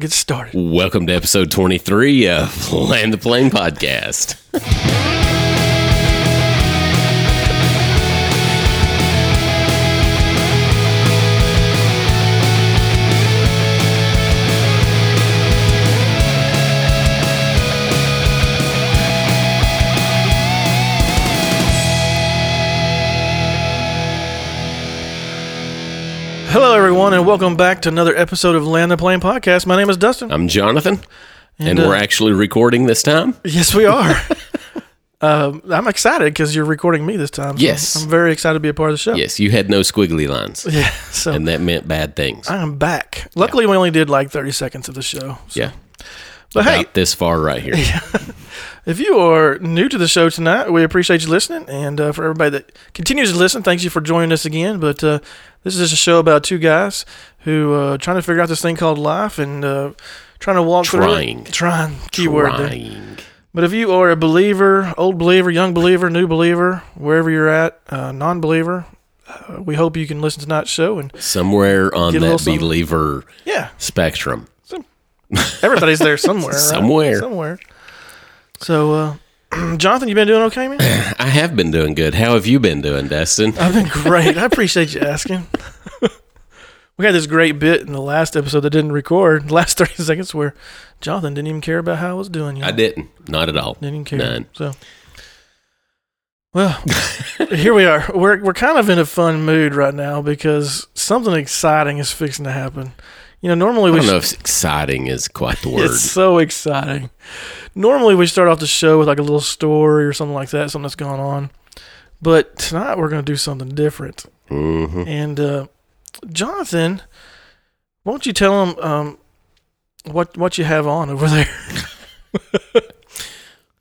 Get started. Welcome to episode 23 of Land the Plane podcast. Hello, everyone, and welcome back to another episode of Land the Plane podcast. My name is Dustin. I'm Jonathan, and, uh, we're actually recording this time. Yes, we are. um, I'm excited because you're recording me this time. so Yes. I'm very excited to be a part of the show. Yes, you had no squiggly lines, Yeah. So and that meant bad things. I am back. Luckily, we only did like 30 seconds of the show. So. Yeah, But hey, this far right here. if you are new to the show tonight, we appreciate you listening. And uh, for everybody that continues to listen, thank you for joining us again. But uh, this is just a show about two guys who uh, trying to figure out this thing called life and uh, trying to walk Trying. through it. Trying. Keyword there. Trying. But if you are a believer, old believer, young believer, new believer, wherever you're at, uh, non believer, uh, we hope you can listen to tonight's show. And Somewhere on that believer yeah, spectrum. everybody's there somewhere. right? Somewhere. So, uh, Jonathan, you've been doing okay, man? I have been doing good. How have you been doing, Dustin? I've been great. I appreciate you asking. we had this great bit in the last episode that didn't record, the last 30 seconds, where Jonathan didn't even care about how I was doing. You know? I didn't. Not at all. Didn't even care. None. So, well, here we are. We're we're kind of in a fun mood right now because something exciting is fixing to happen. You know, normally I we don't sh- know if exciting is quite the word. it's so exciting. Normally we start off the show with like a little story or something like that, something that's going on. But tonight we're going to do something different. hmm And uh, Jonathan, won't you tell him um, what what you have on over there?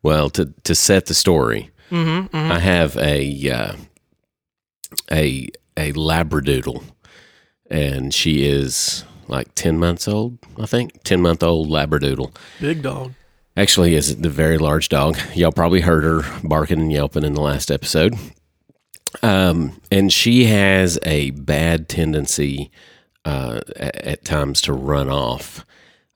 Well, to to set the story, mm-hmm, I have a uh, a a labradoodle, and she is like ten months old. I think ten month old labradoodle. Big dog. Actually, is the very large dog. Y'all probably heard her barking and yelping in the last episode. Um, and she has a bad tendency uh, at, at times to run off.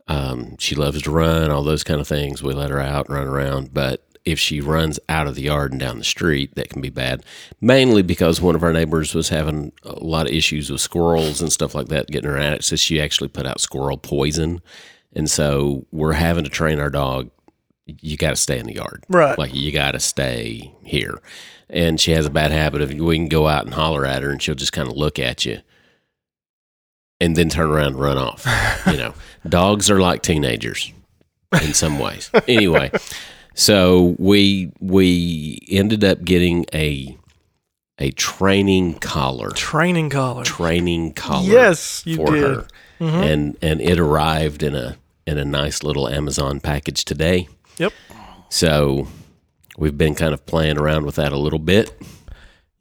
Um, she loves to run, all those kind of things. We let her out, run around, but if she runs out of the yard and down the street, that can be bad. Mainly because one of our neighbors was having a lot of issues with squirrels and stuff like that, getting her at it. So she actually put out squirrel poison, and so we're having to train our dog. You got to stay in the yard, Right. Like you got to stay here. And she has a bad habit of we can go out and holler at her, and she'll just kind of look at you, and then turn around and run off. you know, dogs are like teenagers in some ways. anyway, so we we ended up getting a a training collar, Training collar. training collar. Yes, you for did. her, Mhm. and and it arrived in a in a nice little Amazon package today. Yep. So we've been kind of playing around with that a little bit.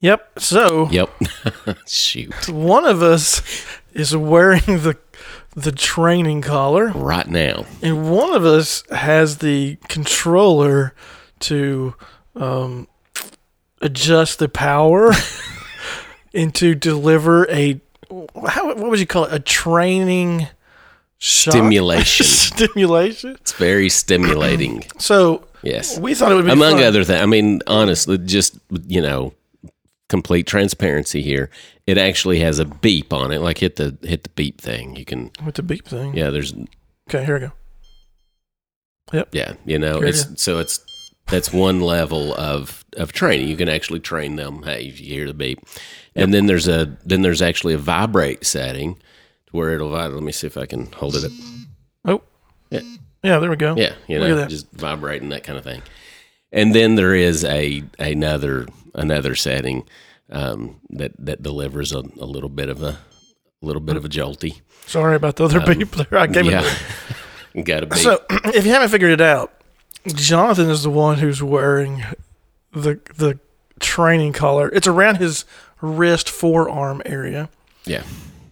Yep. So Yep. Shoot. one of us is wearing the the training collar, Right now. and one of us has the controller to um, adjust the power and to deliver a how what would you call it a training shock? Stimulation. stimulation. It's very stimulating. So Yes. we thought it would be Among fun. other things. I mean, honestly, just, you know, complete transparency here. It actually has a beep on it. Like hit the hit the beep thing. You can with the beep thing. yeah, there's Okay, here we go. Yep. Yeah, you know, Here it it's so it's that's one level of of training. You can actually train them. Hey, if you hear the beep, and then there's a then there's actually a vibrate setting to where it'll vibrate. Let me see if I can hold it up. Oh, Yeah. yeah, there we go. Yeah, you know, just vibrating that kind of thing. And then there is a another another setting um, that that delivers a, a little bit of a, a little bit of a jolty. Sorry about the other beep there. I gave Um, Yeah, it. got to be. So, if you haven't figured it out, Jonathan is the one who's wearing the the training collar. It's around his wrist forearm area, yeah,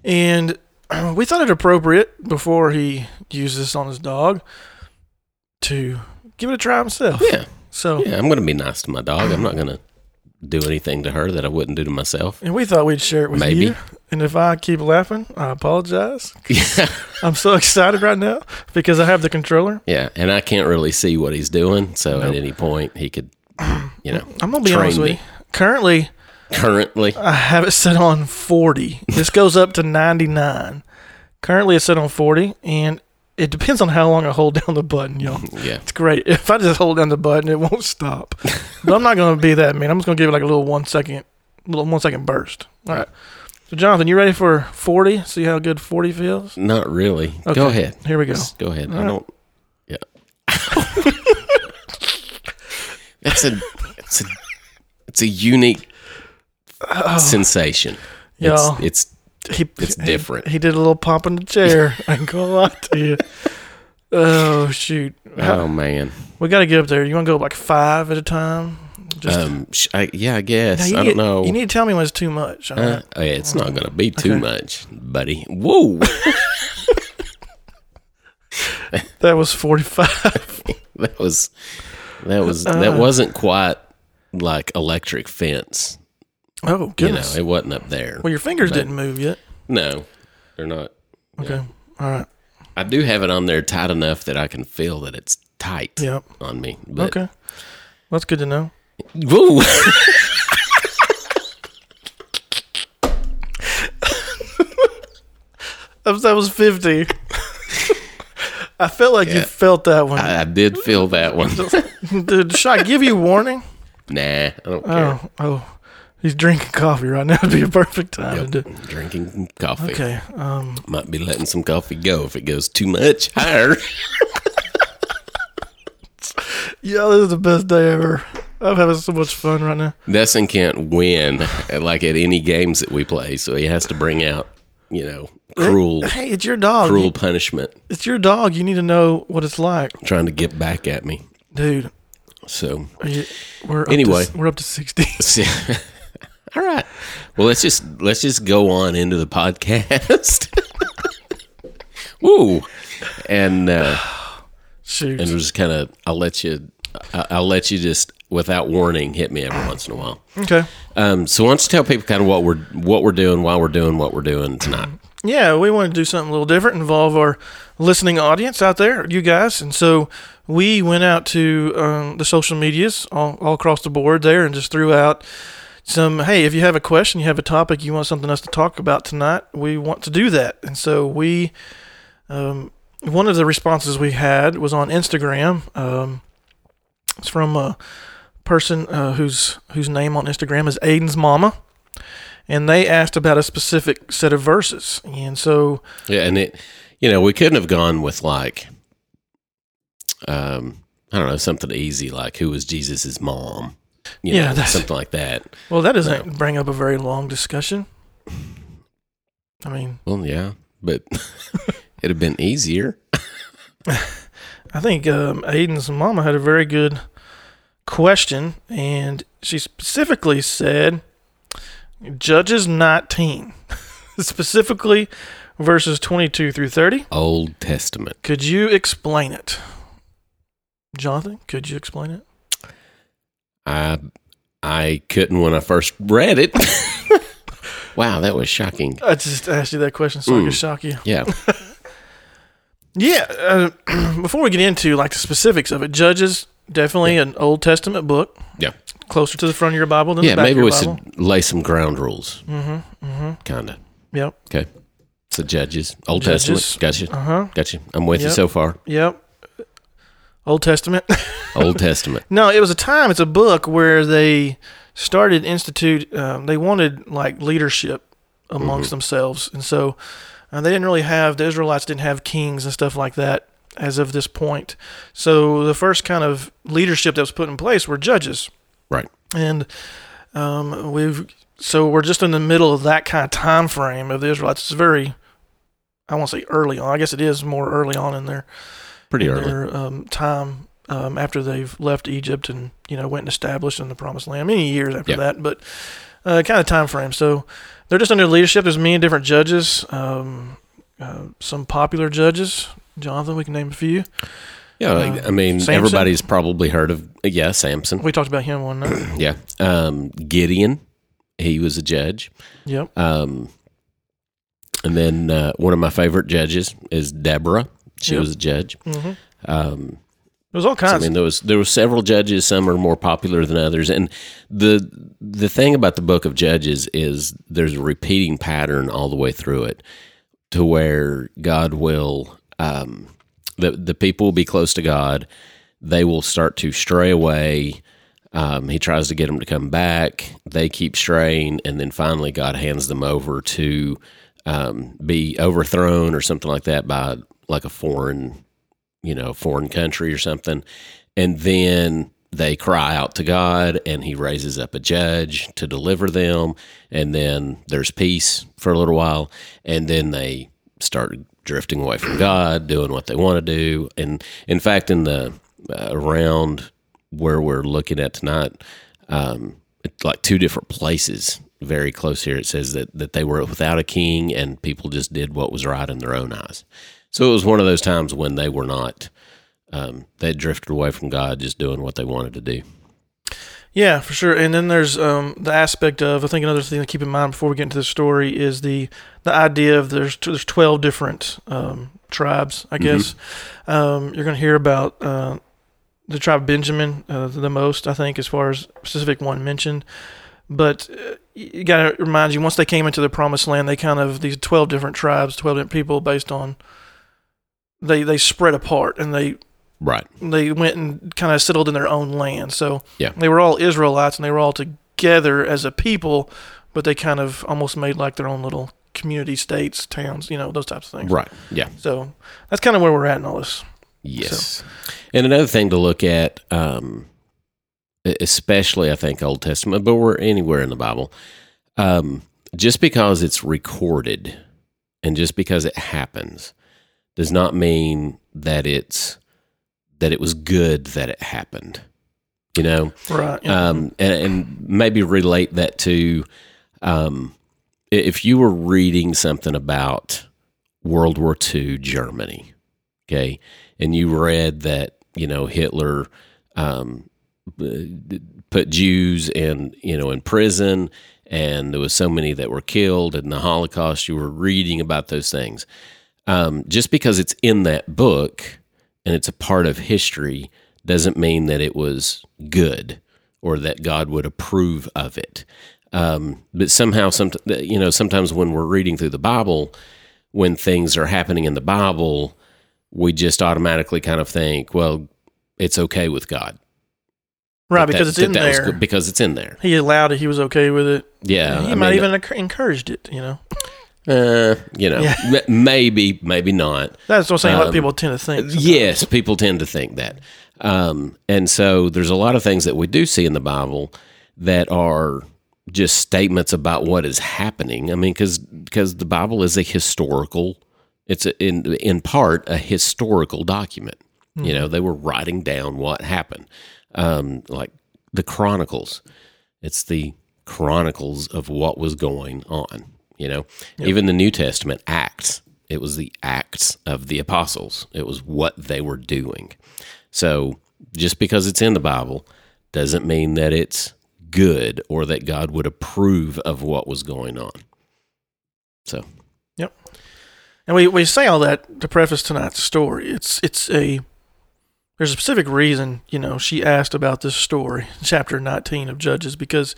and we thought it appropriate before he used this on his dog to give it a try himself. yeah, So yeah. I'm going to be nice to my dog. I'm not going to do anything to her that I wouldn't do to myself. And we thought we'd share it with Maybe. you. And if I keep laughing, I apologize. Yeah, I'm so excited right now because I have the controller. yeah, and I can't really see what he's doing, so at any point he could, you know, I'm gonna be honest with you. Currently, currently. I have it set on 40. This goes up to 99. Currently, it's set on 40, and it depends on how long I hold down the button, y'all. Yeah, It's great. If I just hold down the button, it won't stop. but I'm not going to be that mean. I'm just going to give it like a little one second, little one second burst. All right. So, Jonathan, you ready for 40? See how good 40 feels? not really. Okay. Go ahead. Here we go. Just go ahead. All I right. don't. Yeah. that's a. It's a. It's a unique sensation. Y'all. It's, it's He, It's different. He, did a little pop in the chair. I ain't going to lie to you. Oh, shoot. How- oh man. we got to get up there. You want to go like five at a time? Just Um. sh- I, yeah. I guess. I don't know. You need to tell me when it's too much. Uh, right? oh, yeah, it's not going to be too Okay. much, buddy. Whoa. that was 45. that was. That was. Uh. that wasn't quite like electric fence. Oh, You know, goodness. it wasn't up there. well, your fingers didn't move yet. No, they're not. Okay. All right. I do have it on there tight enough that I can feel that it's tight Yep. on me. But, Okay. That's good to know. Woo. That was, 50. I felt like you felt that one. I, I did feel that one. did, should I give you warning? nah, I don't oh, care. Oh, oh. He's drinking coffee right now. It'd be a perfect time Yep, to do. Drinking coffee. Okay. Um, Might be letting some coffee go if it goes too much higher. yeah, this is the best day ever. I'm having so much fun right now. Dustin can't win at, like at any games that we play, so he has to bring out, you know, cruel, Hey, it's your dog. cruel punishment, It's your dog. You need to know what it's like, trying to get back at me. dude. So, you, we're up Anyway. to, we're up to 60. all right. Well, let's just let's just go on into the podcast. Woo, and uh, Shoot. and just kind of I'll let you I'll let you just without warning hit me every once in a while. okay. Um, so why don't you tell people kind of what we're what we're doing, why we're doing what we're doing tonight? Yeah, we want to do something a little different, involve our listening audience out there, you guys. And so we went out to um, the social medias all, all across the board there and just threw out some hey, if you have a question, you have a topic, you want something else to talk about tonight, we want to do that. And so we, um, one of the responses we had was on Instagram. Um, it's from a person uh, whose whose name on Instagram is Aiden's Mama and they asked about a specific set of verses. And so, Yeah, and it you know, we couldn't have gone with like um I don't know, something easy like who was jesus's mom. You Yeah, know, that's- something like that. well, that doesn't bring up a very long discussion. I mean, Well, yeah, but it'd have been easier. I think um, Aiden's mama had a very good question, and she specifically said Judges 19, specifically verses 22 through 30. Old Testament. Could you explain it? Jonathan, could you explain it? I I couldn't when I first read it. wow, that was shocking. I just asked you that question so I could Mm. shock you. Yeah. Yeah. Uh, before we get into like the specifics of it, Judges definitely an Old Testament book. Yeah. Closer to the front of your Bible than yeah, the back maybe of we Bible. should lay some ground rules. Mm-hmm. Mm-hmm. Kind of. Yep. Okay. So Judges, Old Judges. Testament. Gotcha. Uh huh. Gotcha. I'm with you so far. Yep. Old Testament. Old Testament. no, it was a time. It's a book where they started institute. Um, they wanted like leadership amongst Mhm. themselves, and so uh, they didn't really have the Israelites didn't have kings and stuff like that as of this point. So the first kind of leadership that was put in place were judges. Right. And um, we've so we're just in the middle of that kind of time frame of the Israelites. It's very, I won't say early on. I guess it is more early on in their Pretty early. their um, time um, after they've left Egypt and you know went and established in the Promised Land. Many years after that, but uh, kind of time frame. So they're just under leadership. There's many different judges. Um, uh, some popular judges. Jonathan, we can name a few. Yeah, like, I mean, Samson? everybody's probably heard of yeah, Samson. We talked about him one night. Yeah, um, Gideon, he was a judge. yep. Um, and then uh, one of my favorite judges is Deborah. She Yep. was a judge. hmm Um, There was all kinds. I mean, there was there were several judges. Some are more popular than others. And the the thing about the book of Judges is there's a repeating pattern all the way through it, to where God will um, the the people will be close to God. They will start to stray away. Um, he tries to get them to come back. They keep straying, and then finally God hands them over to um, be overthrown or something like that by like a foreign you know, foreign country or something. And then they cry out to God and he raises up a judge to deliver them. And then there's peace for a little while. And then they start drifting away from God, doing what they want to do. And in fact, in the uh, around where we're looking at tonight, um, like two different places very close here. It says that, that they were without a king and people just did what was right in their own eyes. So it was one of those times when they were not, um, they drifted away from God, just doing what they wanted to do. Yeah, for sure. And then there's um, the aspect of I think another thing to keep in mind before we get into the story is the the idea of there's there's twelve different um, tribes. I guess um, you're going to hear about uh, the tribe of Benjamin uh, the most. I think as far as specific one mentioned. But uh, you got to remind you once they came into the promised land, they kind of these twelve different tribes, twelve different people based on they they spread apart and they Right. they went and kind of settled in their own land. So Yeah. they were all Israelites and they were all together as a people, but they kind of almost made like their own little community states, towns, you know, those types of things. Right. Yeah. So that's kind of where we're at in all this. Yes. And another thing to look at, um, especially I think Old Testament, but we're anywhere in the Bible, um, just because it's recorded and just because it happens does not mean that it's that it was good that it happened. You know, Right. um, and, and maybe relate that to um, if you were reading something about World War II Germany, okay, and you read that you know Hitler um, put Jews in you know in prison, and there was so many that were killed in the Holocaust. You were reading about those things. Um, just because it's in that book and it's a part of history doesn't mean that it was good or that God would approve of it. Um, but somehow, some you know, sometimes when we're reading through the Bible, when things are happening in the Bible, we just automatically kind of think, well, it's okay with God, right. That- Because it's that- in that there. good he it's in there. He allowed it. He was okay with it. Yeah, he I might mean, even encouraged it, you know. Uh, you know, Yeah. m- maybe, maybe not. That's what I'm saying. what Um, people tend to think. sometimes. Yes, people tend to think that. Um, and so there's a lot of things that we do see in the Bible that are just statements about what is happening. I mean, because because the Bible is a historical, it's a, in in part a historical document. You know, they were writing down what happened, um, like the Chronicles. It's the chronicles of what was going on. You know, even the New Testament Acts. It was the acts of the apostles. It was what they were doing. So just because it's in the Bible doesn't mean that it's good or that God would approve of what was going on. So yep. And we, we say all that to preface tonight's story. It's it's a there's a specific reason, you know, she asked about this story, chapter 19 of Judges, because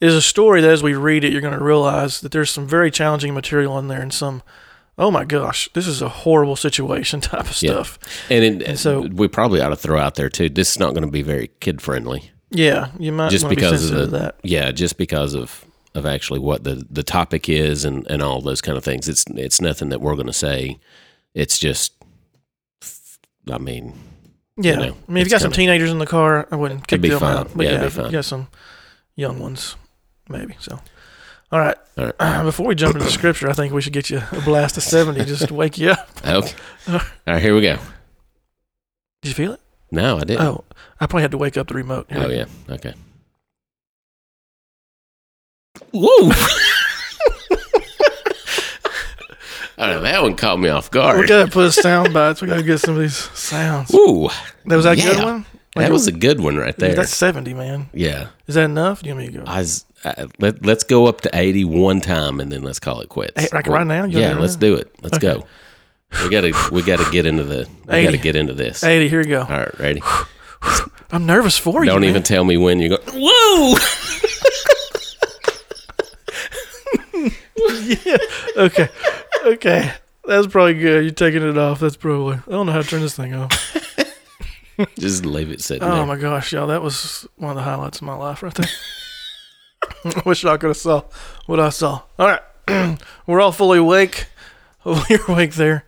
is a story that as we read it, you're going to realize that there's some very challenging material in there and some, oh my gosh, this is a horrible situation type of Yeah. stuff. and, it, And so- we probably ought to throw out there too. This is not going to be very kid friendly. Yeah, you might Just want to be because of the that. yeah, just because of of actually what the the topic is and and all those kind of things. It's it's nothing that we're going to say. It's just, I mean, Yeah, know, I mean, if you got some teenagers in the car, I wouldn't kick be them fine. out. But Yeah, yeah, it'd be if you got some young ones, maybe. So, all right. All right. Before we jump into scripture, I think we should get you a blast of seventy just to wake you up. okay. All right, here we go. Did you feel it? No, I didn't. Oh, I probably had to wake up the remote. Here Oh yeah. Okay. Whoa! Oh, that one caught me off guard. We gotta put sound bites. We gotta get some of these sounds. Ooh, That was that a good yeah. One. that was a good one right there. That's seventy, man. yeah. Is that enough? Do you want me to go? I was, uh, let, let's go up to 80 one time and then let's call it quits. Hey, like right now? Yeah, let's that? do it. Let's go. We gotta we gotta get into the we 80. gotta get into this. Eighty. Here we go. All right, ready? I'm nervous for you. Don't man. even tell me when you go. Whoa! Okay. Okay. That's probably good. You're taking it off. That's probably. I don't know how to turn this thing off. Just leave it sitting Oh there. my gosh, y'all! That was one of the highlights of my life right there. I wish I could have saw what I saw. All right, we're all fully awake. Hopefully you're awake there.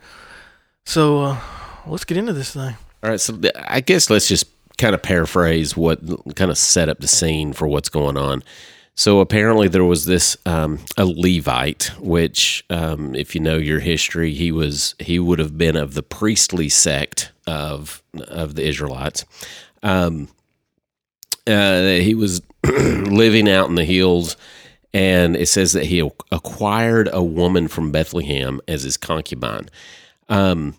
So uh, let's get into this thing. All right, so I guess let's just kind of paraphrase what kind of set up the scene for what's going on. So apparently there was this um, a Levite, which, um, if you know your history, he was he would have been of the priestly sect of of the Israelites. Um, uh, he was living out in the hills, and it says that he acquired a woman from Bethlehem as his concubine. Um,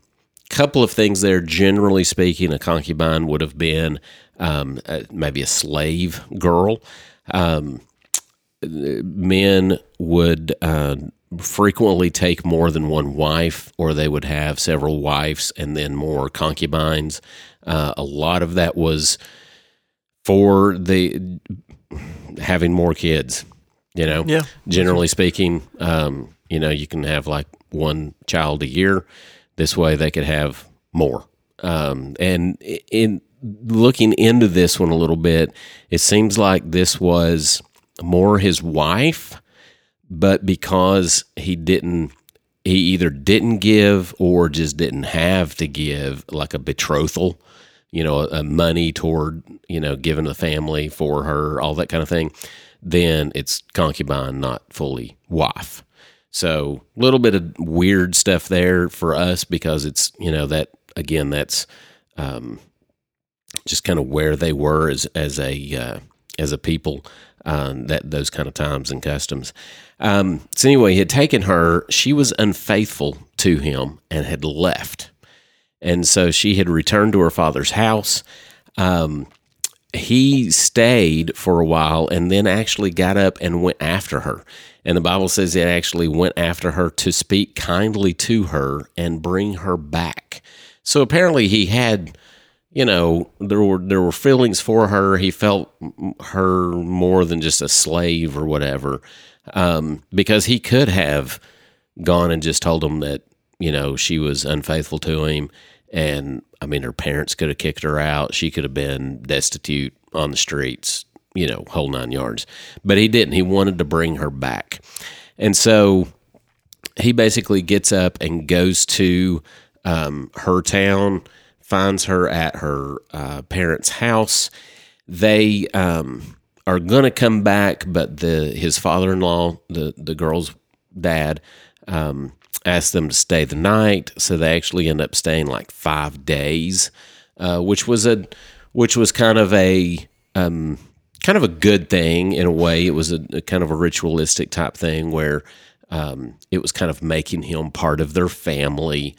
couple of things there. Generally speaking, a concubine would have been um, uh, maybe a slave girl. Um, men would uh, frequently take more than one wife, or they would have several wives and then more concubines. Uh, a lot of that was for the having more kids. You know, Yeah. generally speaking, um, you know, you can have like one child a year. This way, they could have more. Um, and in looking into this one a little bit, it seems like this was more his wife, but because he didn't, he either didn't give or just didn't have to give, like a betrothal, you know, a money toward, you know, giving the family for her, all that kind of thing, then it's concubine, not fully wife. So a little bit of weird stuff there for us because it's, you know, that again, that's um, just kind of where they were as, as a, uh, as a people, um, that those kind of times and customs. Um, so anyway, he had taken her, she was unfaithful to him and had left. And so she had returned to her father's house. Um, he stayed for a while and then actually got up and went after her. And the Bible says it actually went after her to speak kindly to her and bring her back. So apparently he had, you know, there were there were feelings for her. He felt her more than just a slave or whatever, um, because he could have gone and just told him that you know she was unfaithful to him and i mean her parents could have kicked her out. She could have been destitute on the streets you know whole nine yards. But he didn't. He wanted to bring her back. And so he basically gets up and goes to um, her town finds her at her uh, parents house. They um, are going to come back but the his father-in-law the the girl's dad um, asked them to stay the night, so they actually end up staying like five days, uh, which was a which was kind of a um, kind of a good thing in a way. It was a, a kind of a ritualistic type thing where um, it was kind of making him part of their family.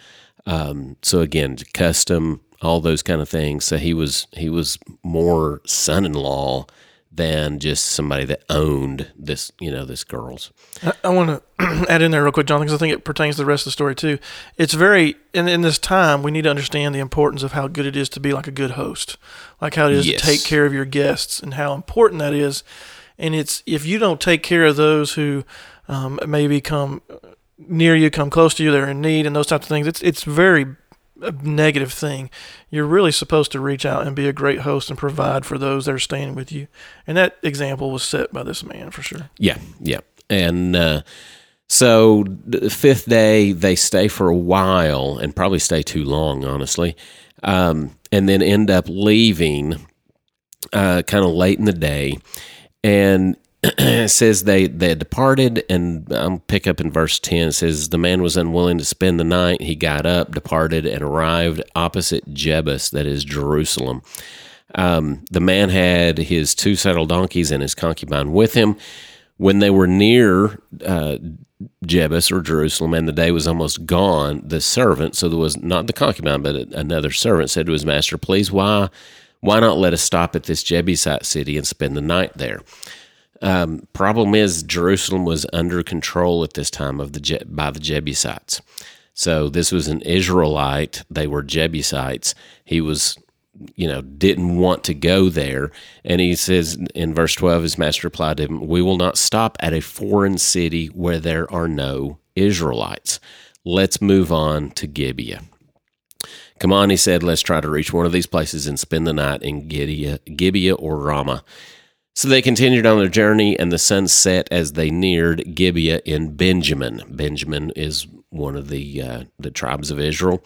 Um, so again, custom, all those kind of things. So he was he was more son-in-law than just somebody that owned this, you know, this girl's. I, I want to add in there real quick, John, because I think it pertains to the rest of the story too. It's very in in this time we need to understand the importance of how good it is to be like a good host, like how it is Yes. to take care of your guests, and how important that is. And it's if you don't take care of those who um, maybe come near you, come close to you, they're in need, and those types of things. It's it's very a negative thing. You're really supposed to reach out and be a great host and provide for those that are staying with you. And that example was set by this man for sure. Yeah, yeah. And uh, so the fifth day, they stay for a while and probably stay too long, honestly, um, and then end up leaving uh, kind of late in the day. And it says they they departed, and I'll pick up in verse ten. It says the man was unwilling to spend the night. He got up, departed, and arrived opposite Jebus, that is Jerusalem. Um, the man had his two saddle donkeys and his concubine with him. When they were near uh, Jebus or Jerusalem, and the day was almost gone, the servant, so there was not the concubine, but another servant, said to his master, Please, why, why not let us stop at this Jebusite city and spend the night there? Um, problem is, Jerusalem was under control at this time of the Je- by the Jebusites. So this was an Israelite. They were Jebusites. He was, you know, didn't want to go there. And he says in verse 12, his master replied to him, We will not stop at a foreign city where there are no Israelites. Let's move on to Gibeah. Come on, he said, let's try to reach one of these places and spend the night in Gibeah, Gibeah or Ramah. So they continued on their journey, and the sun set as they neared Gibeah in Benjamin. Benjamin is one of the uh, the tribes of Israel.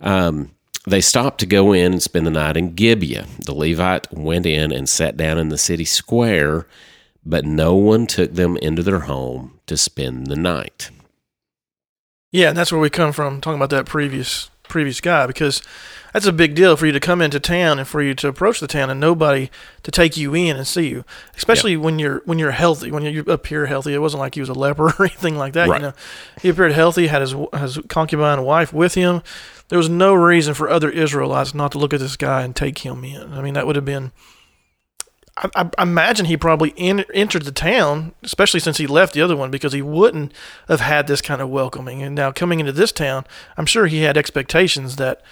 Um, they stopped to go in and spend the night in Gibeah. The Levite went in and sat down in the city square, but no one took them into their home to spend the night. Yeah, and that's where we come from talking about that previous previous guy because that's a big deal for you to come into town and for you to approach the town and nobody to take you in and see you, especially yep. when you're when you're healthy, when you appear healthy. It wasn't like he was a leper or anything like that. Right. You know, he appeared healthy, had his his concubine wife with him. There was no reason for other Israelites not to look at this guy and take him in. I mean, that would have been. I, I imagine he probably in, entered the town, especially since he left the other one, because he wouldn't have had this kind of welcoming. And now coming into this town, I'm sure he had expectations that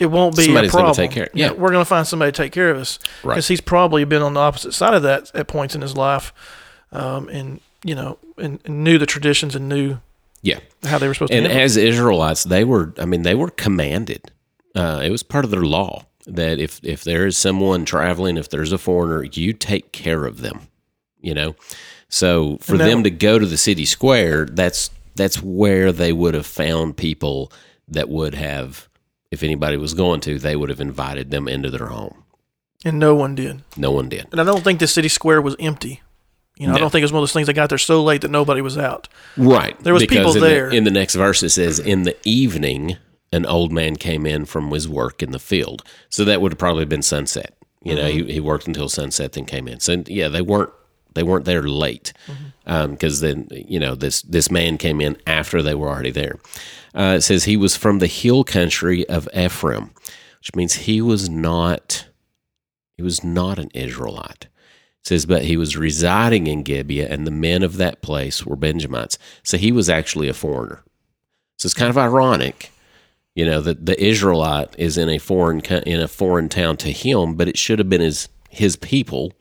it won't be Somebody's a problem. Take care. Yeah. we're going to find somebody to take care of us because Right. he's probably been on the opposite side of that at points in his life, um, and you know, and, and knew the traditions and knew Yeah. how they were supposed And to. it. as Israelites, they were, I mean, they were commanded. Uh, it was part of their law that if, if there is someone traveling, if there's a foreigner, you take care of them, you know? So for And that- them to go to the city square, that's, that's where they would have found people that would have, if anybody was going to, they would have invited them into their home. and no one did. No one did. And I don't think the city square was empty. You know, I don't think it was one of those things that got there so late that nobody was out. Right. There was people in there. The, in the next verse, it says, In the evening, an old man came in from his work in the field. So that would have probably been sunset. You know, Mm-hmm. he, he worked until sunset, then came in. So yeah, they weren't they weren't there late Mm-hmm. because then you know this this man came in after they were already there. Uh, it says he was from the hill country of Ephraim, which means he was not he was not an Israelite. It says, but he was residing in Gibeah, and the men of that place were Benjamites. So he was actually a foreigner. So it's kind of ironic, you know, that the Israelite is in a foreign in a foreign town to him, but it should have been his his people,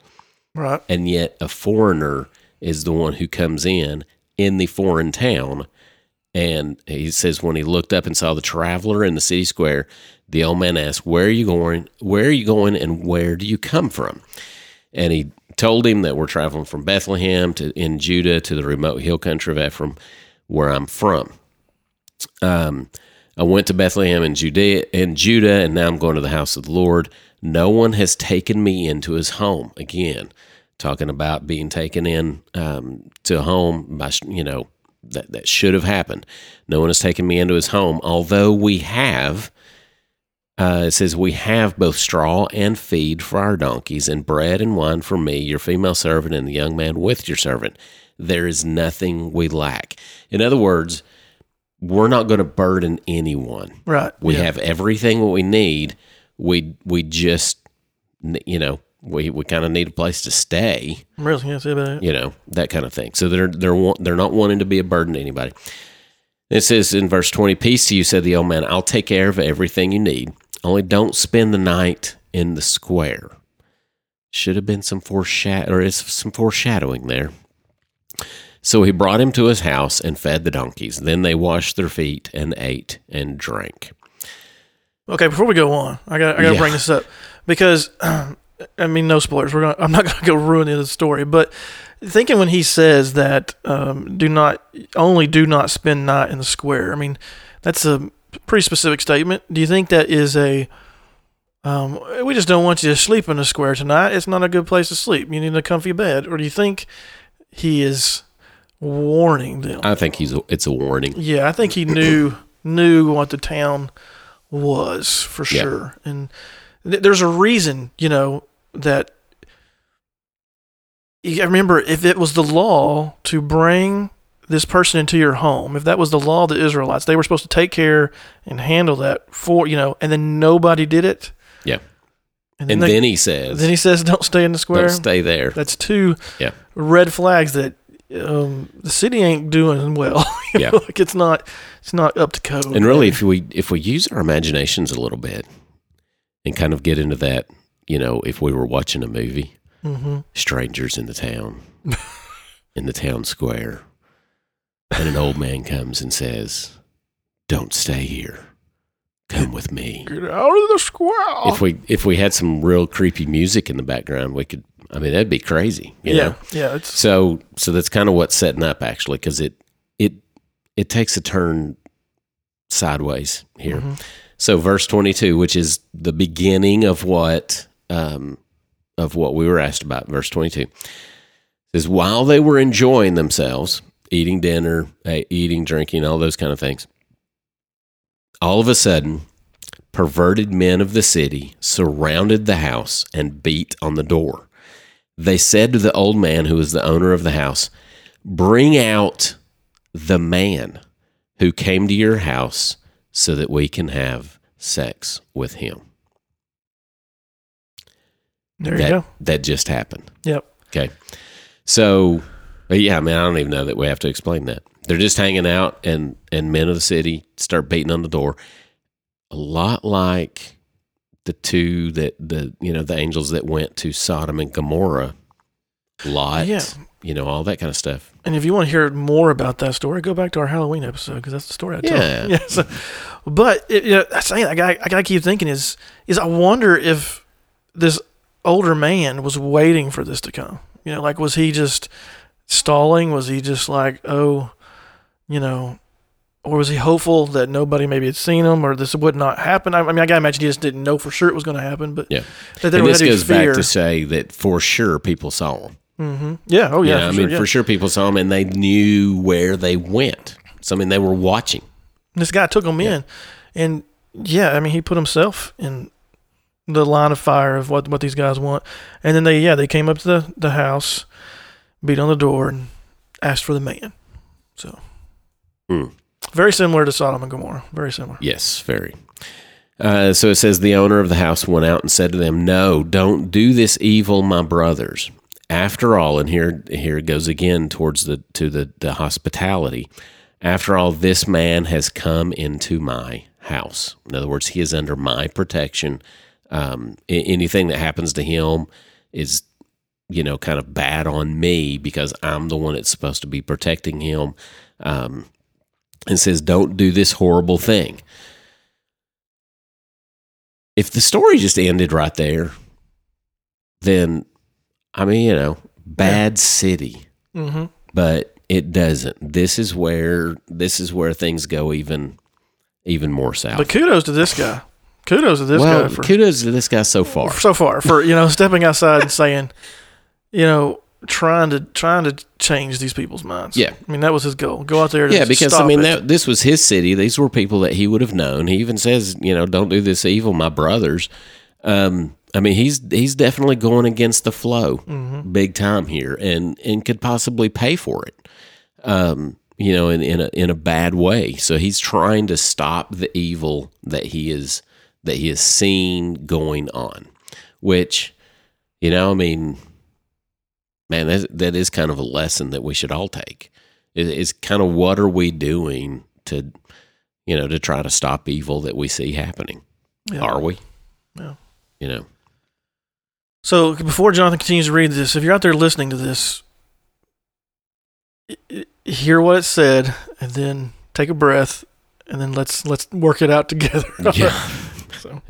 Right. and yet a foreigner is the one who comes in in the foreign town. And he says when he looked up and saw the traveler in the city square, the old man asked, "Where are you going? Where are you going? And where do you come from?" And he told him that we're traveling from Bethlehem to in Judah to the remote hill country of Ephraim, where I'm from. Um, I went to Bethlehem in Judea, in Judah, and now I'm going to the house of the Lord. No one has taken me into his home. Again, talking about being taken in um, to a home by you know that that should have happened. No one has taken me into his home, although we have. Uh, it says, We have both straw and feed for our donkeys, and bread and wine for me, your female servant, and the young man with your servant. There is nothing we lack. In other words, we're not going to burden anyone. Right. We yeah. have everything what we need. We we just you know we, we kind of need a place to stay. I Really, yeah, say about it. You know that kind of thing. So they're they're they're not wanting to be a burden to anybody. It says in verse twenty, "Peace to you," said the old man. "I'll take care of everything you need. Only don't spend the night in the square." Should have been some foreshadow or is some foreshadowing there. So he brought him to his house and fed the donkeys. Then they washed their feet and ate and drank. Okay, before we go on, I got I got to Yeah. bring this up because I mean, no spoilers. We're gonna, I'm not going to go ruin the story, but thinking when he says that um, do not only do not spend night in the square. I mean, that's a pretty specific statement. Do you think that is a um, we just don't want you to sleep in the square tonight. It's not a good place to sleep. You need a comfy bed. Or do you think he is warning them? I think he's a, it's a warning. Yeah, I think he knew knew what the town was for Yeah. sure, and th- there's a reason, you know, that I remember if it was the law to bring this person into your home, if that was the law of the Israelites, they were supposed to take care and handle that for you know, and then nobody did it. Yeah. And And then, then, he says, then he says, "Don't stay in the square." don't stay there. That's two Yeah. red flags that um, the city ain't doing well. Yeah. like it's not it's not up to code. And really, if we if we use our imaginations a little bit and kind of get into that, you know, if we were watching a movie, hmm strangers in the town, in the town square, and an old man comes and says, "Don't stay here. Come with me." get out of the square. If we if we had some real creepy music in the background, we could. I mean, that'd be crazy. You yeah, know? yeah, it's So so that's kind of what's setting up actually, because it it it takes a turn sideways here. Mhm. So verse twenty two, which is the beginning of what um, of what we were asked about, verse twenty two says while they were enjoying themselves, eating dinner, eh, eating, drinking, all those kind of things, all of a sudden. Perverted men of the city surrounded the house and beat on the door. They said to the old man who was the owner of the house, Bring out the man who came to your house so that we can have sex with him. there that, you go. That just happened. Yep. Okay. So, yeah, I mean, I don't even know that we have to explain that. They're just hanging out, and, and men of the city start beating on the door. A lot like the two that the you know the angels that went to Sodom and Gomorrah, Lot, Yeah. you know all that kind of stuff. And if you want to hear more about that story, go back to our Halloween episode because that's the story I told. Yeah. Yeah. So, but it, you know, saying I got I got to keep thinking is is I wonder if this older man was waiting for this to come. You know, like was he just stalling? Was he just like oh, you know, or was he hopeful that nobody maybe had seen him or this would not happen? I, I mean, I gotta imagine he just didn't know for sure it was going to happen. But Yeah. that there and this goes fear. back to say that for sure people saw him. hmm Yeah. Oh yeah. You know, for I sure, mean, yeah. for sure people saw him and they knew where they went. So I mean, they were watching. This guy took him in, and yeah, I mean, he put himself in the line of fire of what what these guys want. And then they, yeah, they came up to the the house, beat on the door, and asked for the man. So Hmm. very similar to Sodom and Gomorrah. Very similar. Yes, very. Uh, so it says the owner of the house went out and said to them, "No, don't do this evil, my brothers. After all, and here here it goes again towards the to the, the hospitality. After all, this man has come into my house. In other words, he is under my protection. Um, anything that happens to him is, you know, kind of bad on me because I'm the one that's supposed to be protecting him." Um, and says, "Don't do this horrible thing." if the story just ended right there, then I mean, you know, bad city, hmm but it doesn't. This is where this is where things go even even more south. But kudos to this guy. Kudos to this well, guy for kudos to this guy so far. so far for you know stepping outside and saying, you know, trying to trying to change these people's minds. Yeah. I mean that was his goal. Go out there. And Yeah, because I mean that this was his city. These were people that he would have known. He even says, you know, don't do this evil, my brothers. Um, I mean, he's he's definitely going against the flow, Mm-hmm. big time here, and and could possibly pay for it. Um, you know, in in a in a bad way. So he's trying to stop the evil that he is that he has seen going on, which, you know, I mean, man, that that is kind of a lesson that we should all take. It, it's kind of what are we doing to, you know, to try to stop evil that we see happening? Yeah. Are we? Yeah. You know, So before Jonathan continues to read this, if you're out there listening to this, hear what it said, and then take a breath, and then let's let's work it out together. yeah, So,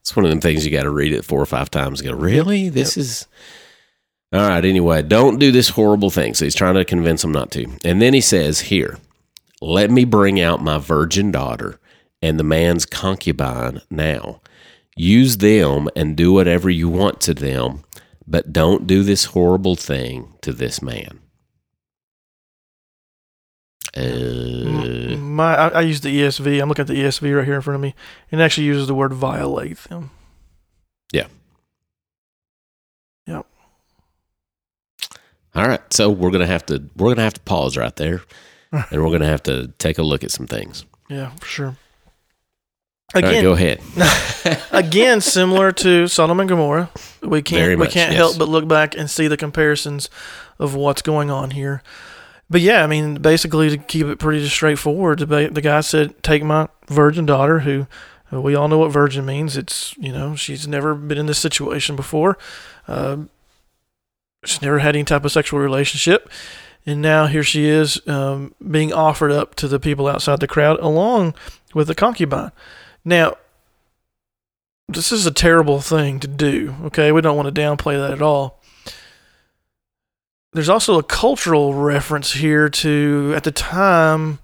it's one of them things you got to read it four or five times. and Go, really? This is all right. Anyway, don't do this horrible thing. So he's trying to convince him not to, and then he says, "Here, let me bring out my virgin daughter and the man's concubine now." Use them and do whatever you want to them, but don't do this horrible thing to this man. Uh, my I, I use the ESV. I'm looking at the ESV right here in front of me, and it actually uses the word violate them. All right, so we're gonna have to we're gonna have to pause right there, and we're gonna have to take a look at some things. Yeah, for sure. All right, Again, go ahead. again, similar to Sodom and Gomorrah, we can't Very we can't yes. help but look back and see the comparisons of what's going on here. But yeah, I mean, basically to keep it pretty straightforward, the, guy said, "Take my virgin daughter, who uh, we all know what virgin means. It's you know she's never been in this situation before, um, she's never had any type of sexual relationship." And now here she is um, being offered up to the people outside the crowd along with the concubine. Now, this is a terrible thing to do. Okay, we don't want to downplay that at all. There's also a cultural reference here to at the time.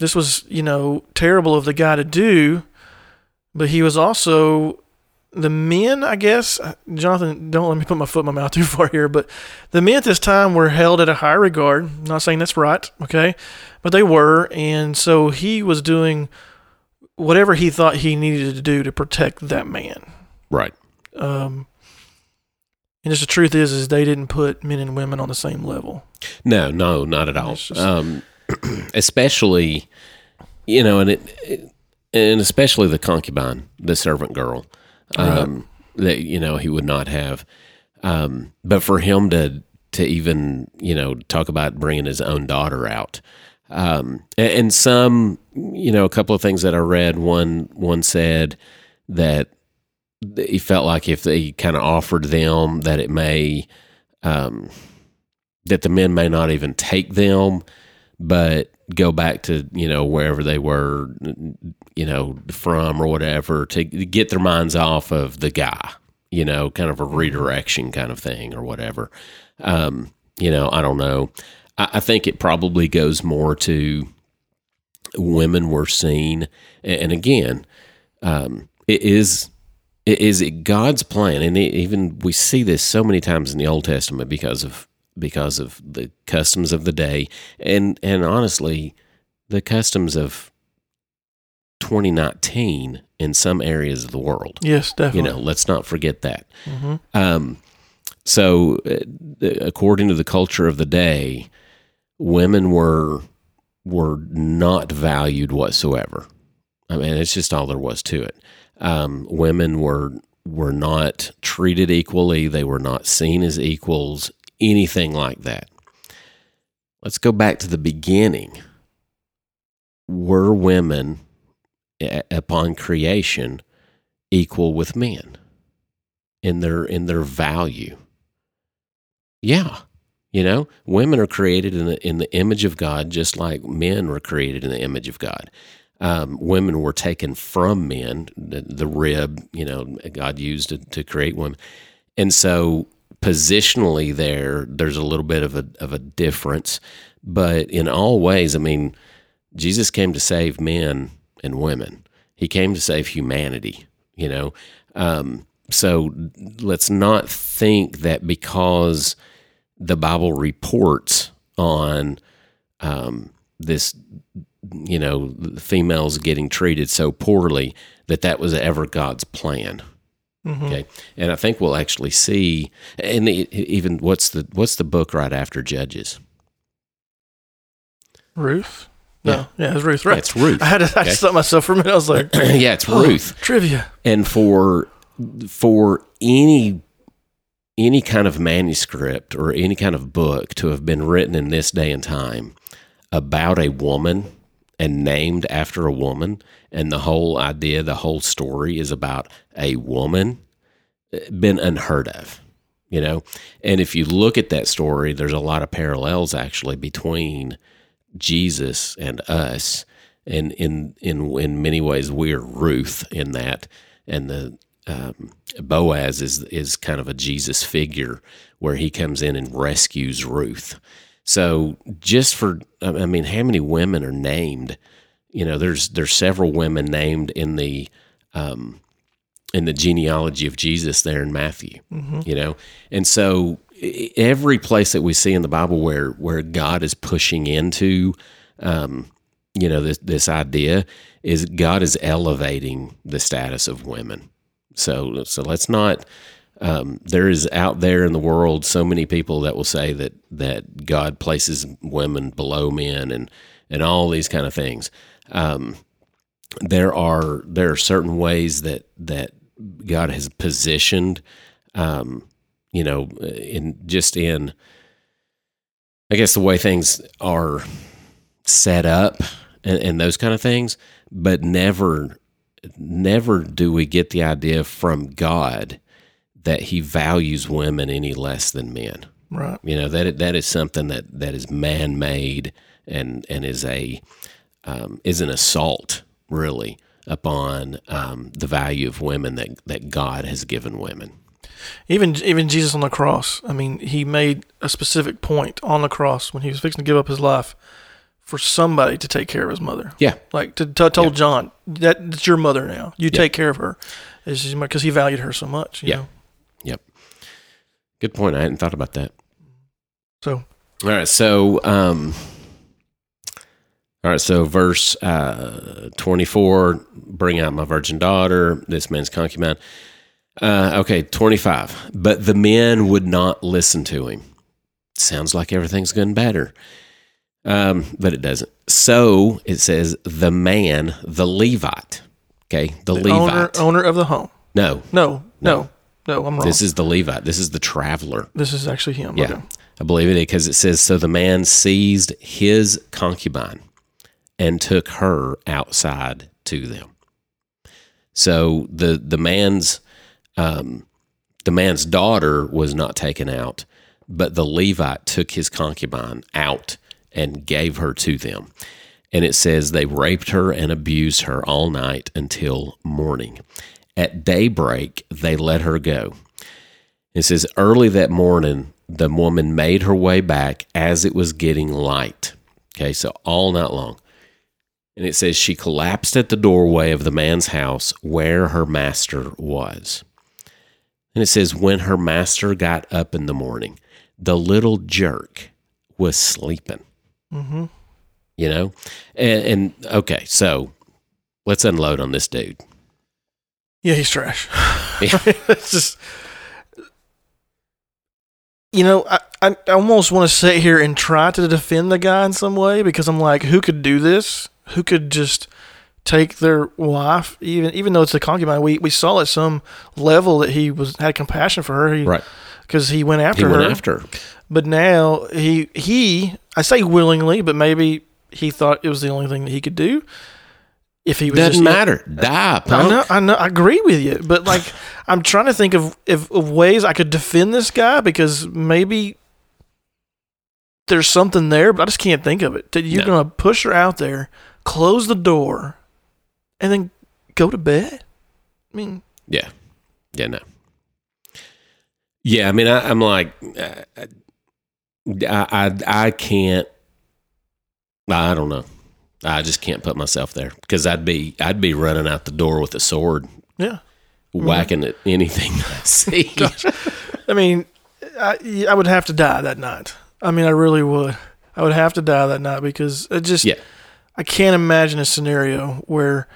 This was, you know, terrible of the guy to do, but he was also the men, I guess. Jonathan, don't let me put my foot in my mouth too far here, but the men at this time were held at a high regard. I'm not saying that's right, okay, but they were, and so he was doing whatever he thought he needed to do to protect that man. Right. Um, and just the truth is, is they didn't put men and women on the same level. No, no, not at all. Just- Um, especially, you know, and it, and especially the concubine, the servant girl, um, that you know he would not have. Um, but for him to to even you know talk about bringing his own daughter out, um, a- and, some you know a couple of things that I read. One one said that he felt like if they kind of offered them that it may. Um, that the men may not even take them, but go back to you know wherever they were, you know, from or whatever to get their minds off of the guy, you know, kind of a redirection kind of thing or whatever. Um, you know, I don't know. I, I think it probably goes more to women were seen, and, and again, um, it is it is it God's plan, and it, even we see this so many times in the Old Testament because of because of the customs of the day, and and honestly, the customs of 2019 in some areas of the world. Yes, definitely. You know, let's not forget that. hmm Um, so, uh, according to the culture of the day, women were were not valued whatsoever. I mean, it's just all there was to it. Um, women were were not treated equally. They were not seen as equals. Anything like that. Let's go back to the beginning. Were women, upon creation, equal with men in their in their value? Yeah. You know, women are created in the in the image of God, just like men were created in the image of God. Um, women were taken from men, the, the rib, you know, God used to, to create women, and so positionally there, there's a little bit of a of a difference, but in all ways, I mean, Jesus came to save men and women. He came to save humanity. You know, um, so let's not think that because the Bible reports on um, this, you know, females getting treated so poorly that that was ever God's plan. Hmm Okay, and I think we'll actually see, and even what's the what's the book right after Judges? Ruth. No, yeah, it's Ruth. Right. It's Ruth. I had to. I Okay. stopped myself for a minute. I was like, yeah, it's oh, Ruth. trivia. and for for any any kind of manuscript or any kind of book to have been written in this day and time about a woman and named after a woman and the whole idea the whole story is about a woman eh, been unheard of you know and if you look at that story there's a lot of parallels actually between Jesus and us and in in in many ways we're Ruth in that and the um, Boaz is is kind of a Jesus figure where he comes in and rescues Ruth. So just for I mean, how many women are named? You know, there's there's several women named in the um, in the genealogy of Jesus there in Matthew. You know, and so every place that we see in the Bible where where God is pushing into um, you know this this idea is God is elevating the status of women. So so let's not Um, there is out there in the world so many people that will say that that God places women below men and and all these kind of things. Um, there are there are certain ways that that God has positioned, um, you know, in just in, I guess the way things are set up and, and those kind of things, but never, never do we get the idea from God that He values women any less than men. Right. You know that that is something that that is man made and and is a um, is an assault really upon um, the value of women that that God has given women. Even even Jesus on the cross. I mean, he made a specific point on the cross when he was fixing to give up his life for somebody to take care of his mother. Yeah, Like to, to told John that it's your mother now. You take care of her. because he valued her so much. You Yeah. Know? Good point. I hadn't thought about that. So All right, so um, all right, so verse uh, twenty-four: Bring out my virgin daughter. This man's concubine. Uh, okay, twenty-five. But the men would not listen to him. Sounds like everything's getting better, um, but it doesn't. So it says the man, the Levite. Okay, the, the owner Levite. owner of the home. no, No, no, no. I'm wrong. this This is, is the Levite. This is the traveler. This is actually him. Yeah, Okay. I believe it because it says, So the man seized his concubine and took her outside to them. So the the man's um, the man's daughter was not taken out, but the Levite took his concubine out and gave her to them. And it says they raped her and abused her all night until morning. At daybreak, they let her go. It says early that morning, the woman made her way back as it was getting light. Okay, so all night long. And it says she collapsed at the doorway of the man's house where her master was. And it says when her master got up in the morning, the little jerk was sleeping. Mm-hmm. You know? And, and okay, so let's unload on this dude. Yeah, he's trash. Yeah. it's just, you know, I, I, almost want to sit here and try to defend the guy in some way because I'm like, who could do this? Who could just take their wife, even even though it's a concubine? We we saw at some level that he was had compassion for her, he, Right. Because he went He after went her. after her. But now he he I say willingly, but maybe he thought it was the only thing that he could do. If he was Doesn't just, matter. Die, I know, I know, I agree with you, but like, I'm trying to think of, of of ways I could defend this guy because maybe there's something there, but I just can't think of it. That you're No. gonna push her out there, close the door, and then go to bed. I mean, Yeah. Yeah, no. Yeah, I mean, I, I'm like, uh, I, I, I can't. I don't know. I just can't put myself there because I'd be, I'd be running out the door with a sword, yeah. Mm-hmm. whacking at anything I see. I mean, I, I would have to die that night. I mean, I really would. I would have to die that night because it just, Yeah. I can't imagine a scenario where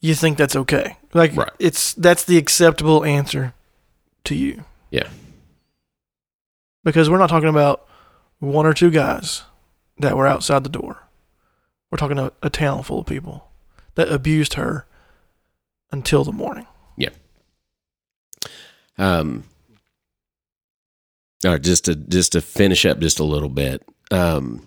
you think that's okay. Like, Right. it's that's the acceptable answer to you yeah, because we're not talking about one or two guys that were outside the door. We're talking about a town full of people that abused her until the morning. Yeah. Um. All right, just to just to finish up just a little bit. Um.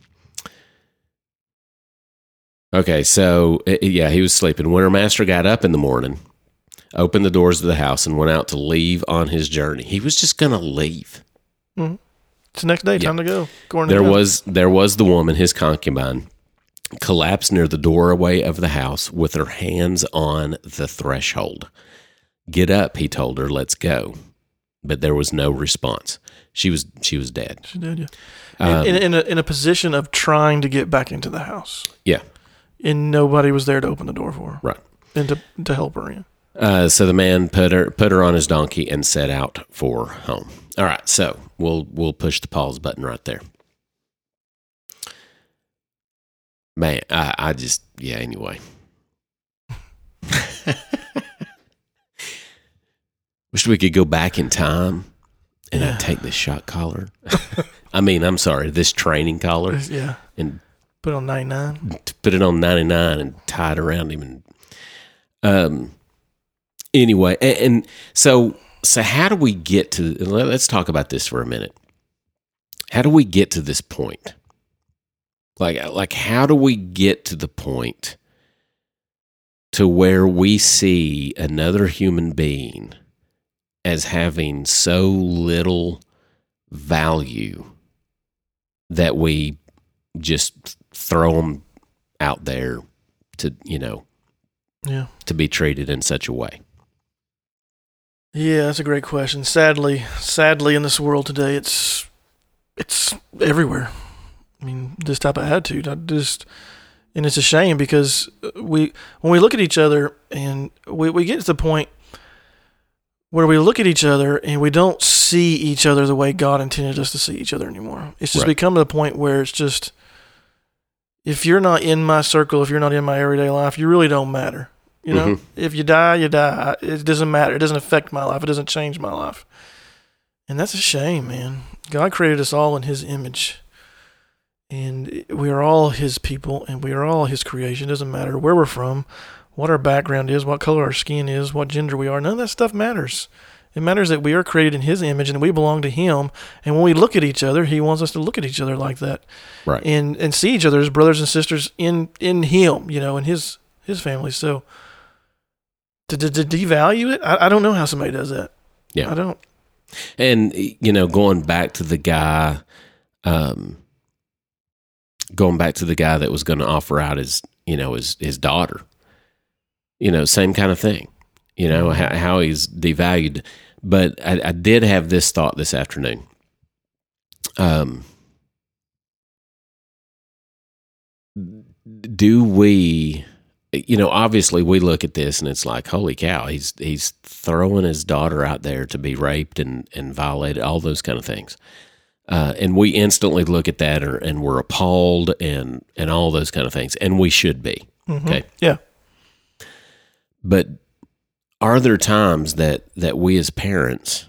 Okay, so uh, yeah, he was sleeping. When her master got up in the morning, opened the doors of the house, and went out to leave on his journey. He was just going to leave. It's the next day, time to go. To There God. was there was the woman, his concubine, collapsed near the doorway of the house with her hands on the threshold. Get up, he told her. Let's go. But there was no response. She was she was dead. She did, yeah. Um, in, in, in, a, in a position of trying to get back into the house, yeah, and nobody was there to open the door for her right. and to, to help her in. Uh, so the man put her put her on his donkey and set out for home. All right, so we'll we'll push the pause button right there. Man, I, I just yeah. Anyway, Wish we could go back in time and Yeah. I'd take this shot collar. I mean, I'm sorry, this training collar Yeah. and Put on 99. t- put it on 99 and tie it around him and um anyway and, and so so how do we get to let's talk about this for a minute how do we get to this point like like how do we get to the point to where we see another human being as having so little value that we just throw them out there to you know Yeah. to be treated in such a way Yeah, that's a great question. Sadly, sadly, in this world today, it's it's everywhere. I mean, this type of attitude. I just, and it's a shame because we, when we look at each other, and we we get to the point where we look at each other and we don't see each other the way God intended us to see each other anymore. It's just Right. become to the point where it's just, if you're not in my circle, if you're not in my everyday life, you really don't matter. You know, Mhm. if you die, you die. It doesn't matter. It doesn't affect my life. It doesn't change my life. And that's a shame, man. God created us all in His image. And we are all His people and we are all His creation. It doesn't matter where we're from, what our background is, what color our skin is, what gender we are. None of that stuff matters. It matters that we are created in His image and we belong to Him. And when we look at each other, He wants us to look at each other like that right and and see each other as brothers and sisters in in him you know in his his family so to, to, to devalue it I, I don't know how somebody does that Yeah. i don't and you know going back to the guy um going back to the guy that was going to offer out his you know his his daughter. You know same kind of thing you know how, how he's devalued. But I, I did have this thought this afternoon. Um do we you know obviously we look at this and it's like holy cow he's he's throwing his daughter out there to be raped and and violated all those kind of things uh, and we instantly look at that or, and we're appalled and and all those kind of things and we should be Mhm. Okay. yeah but are there times that that we as parents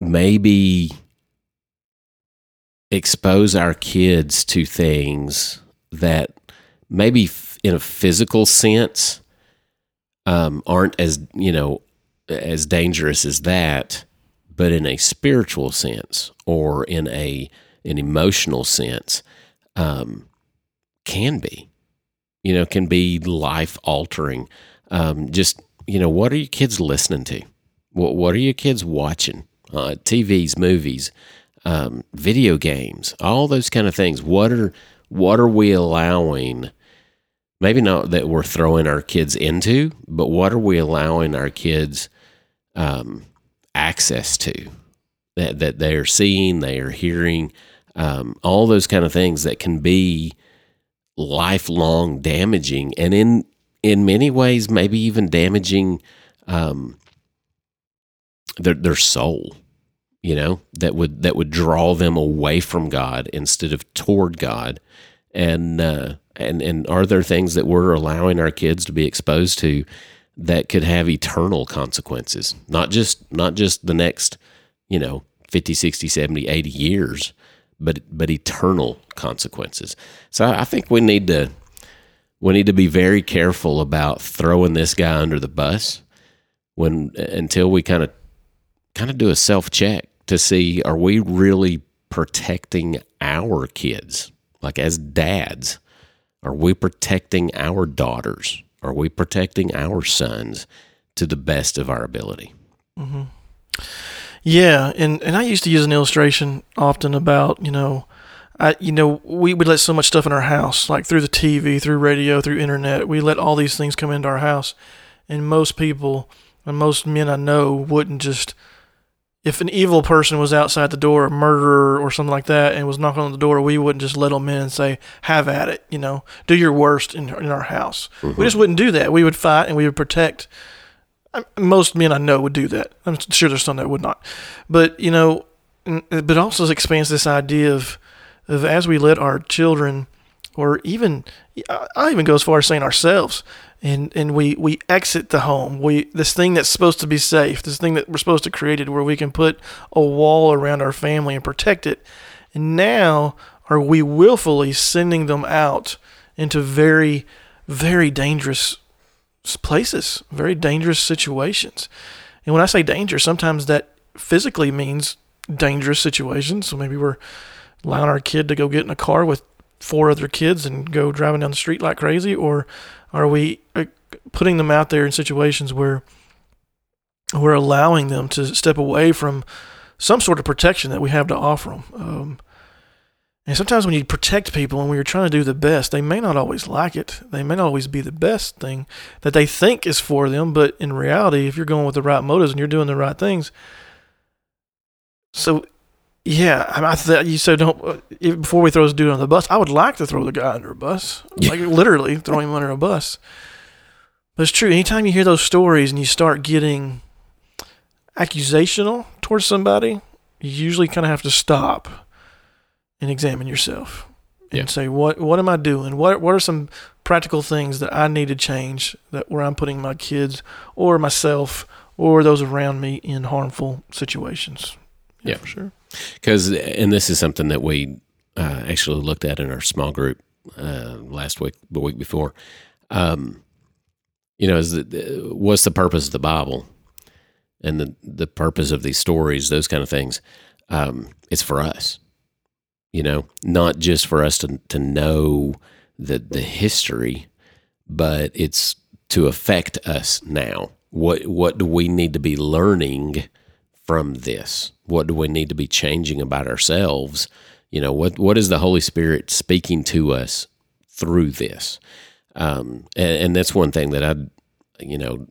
maybe expose our kids to things that maybe f- in a physical sense um, aren't as you know as dangerous as that but in a spiritual sense or in a an emotional sense um, can be you know can be life altering um, just you know what are your kids listening to? What what are your kids watching? Uh, tvs movies um, video games all those kind of things. What are what are we allowing maybe not that we're throwing our kids into but what are we allowing our kids um, access to that that they are seeing they are hearing um, all those kind of things that can be lifelong damaging and in in many ways maybe even damaging um their their soul you know that would that would draw them away from God instead of toward God. And uh and and are there things that we're allowing our kids to be exposed to that could have eternal consequences not just not just the next you know 50 60 70 80 years but but eternal consequences. So i think we need to we need to be very careful about throwing this guy under the bus when until we kind of kind of do a self check to see are we really protecting our kids? Like as dads are we protecting our daughters are we protecting our sons to the best of our ability mm-hmm. Yeah, and, and I used to use an illustration often about you know, I you know we would let so much stuff in our house like through the TV, through radio, through internet. We let all these things come into our house, and most people and most men I know wouldn't just. If an evil person was outside the door, a murderer or something like that, and was knocking on the door, we wouldn't just let them in and say, "Have at it," you know, do your worst in in our house. We mm-hmm. just wouldn't do that. We would fight and we would protect most men I know would do that. I'm sure there's some that would not, but you know, but also expands this idea of of as we let our children, or even I I even go as far as saying ourselves, and and we we exit the home. We this thing that's supposed to be safe, this thing that we're supposed to create it where we can put a wall around our family and protect it. And now are we willfully sending them out into very very dangerous places, very dangerous situations. And when I say danger sometimes that physically means dangerous situations. So maybe we're allowing our kid to go get in a car with four other kids and go driving down the street like crazy, or are we uh, putting them out there in situations where we're allowing them to step away from some sort of protection that we have to offer them? Um, and sometimes when you protect people and when you're trying to do the best, they may not always like it. They may not always be the best thing that they think is for them. But in reality, if you're going with the right motives and you're doing the right things, so yeah, I, mean, I th- you said don't before we throw this dude on the bus. I would like to throw the guy under a bus, like literally throw him under a bus. But it's true. Anytime you hear those stories and you start getting accusational towards somebody, you usually kind of have to stop and examine yourself and Yeah. say what what am I doing? What what are some practical things that I need to change that where I'm putting my kids or myself or those around me in harmful situations? Yeah. for sure. Because, and this is something that we uh, actually looked at in our small group uh, last week, the week before. Um, you know, is the, what's the purpose of the Bible and the the purpose of these stories, those kind of things? Um, it's for us, you know, not just for us to to know the the history, but it's to affect us now. What what do we need to be learning from this? What do we need to be changing about ourselves? You know, what what is the Holy Spirit speaking to us through this? Um, and, and that's one thing that I, you know,